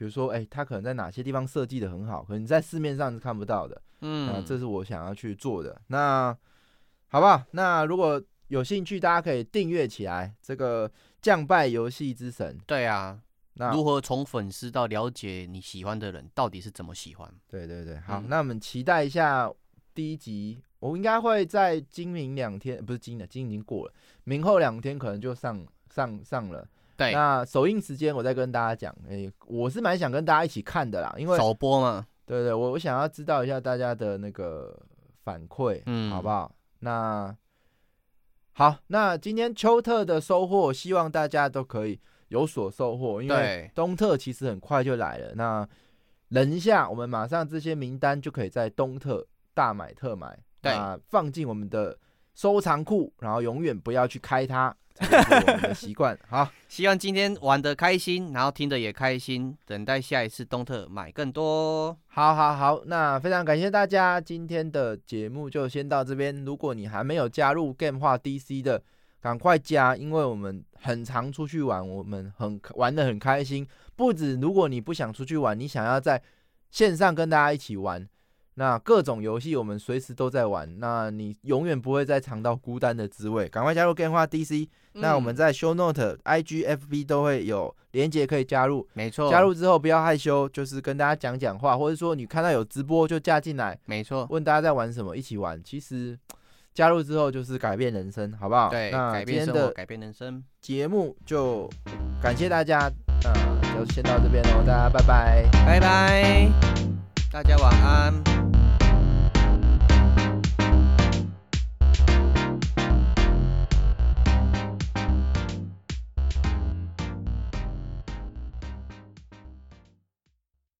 比如说，哎，它可能在哪些地方设计的很好，可能在市面上是看不到的。嗯，这是我想要去做的。那好不好？那如果有兴趣，大家可以订阅起来。这个降败游戏之神，对啊。那如何从粉丝到了解你喜欢的人到底是怎么喜欢？对对对，好，那我们期待一下第一集。我应该会在今明两天，不是今的，今已经过了，明后两天可能就上上上了。对，那首映时间我再跟大家讲，哎，我是蛮想跟大家一起看的啦，因为首播嘛，对对，我我想要知道一下大家的那个反馈，嗯，好不好？那好，那今天秋特的收获，希望大家都可以有所收获，因为冬特其实很快就来了，那忍一下，我们马上这些名单就可以在冬特大买特买，对，放进我们的收藏库，然后永远不要去开它。我们的习惯好，希望今天玩的开心，然后听的也开心，等待下一次东特买更多。好，好，好，那非常感谢大家，今天的节目就先到这边。如果你还没有加入 Game 化 DC 的赶快加，因为我们很常出去玩，我们很玩的很开心。不止，如果你不想出去玩，你想要在线上跟大家一起玩。那各种游戏我们随时都在玩，那你永远不会再尝到孤单的滋味。赶快加入电话 DC，那我们在 Show Note、IG、FB 都会有连接可以加入。没错，加入之后不要害羞，就是跟大家讲讲话，或者说你看到有直播就加进来。没错，问大家在玩什么，一起玩。其实加入之后就是改变人生，好不好？对，那改变的改变人生节目就感谢大家，那就先到这边喽，大家拜拜，拜拜，大家晚安。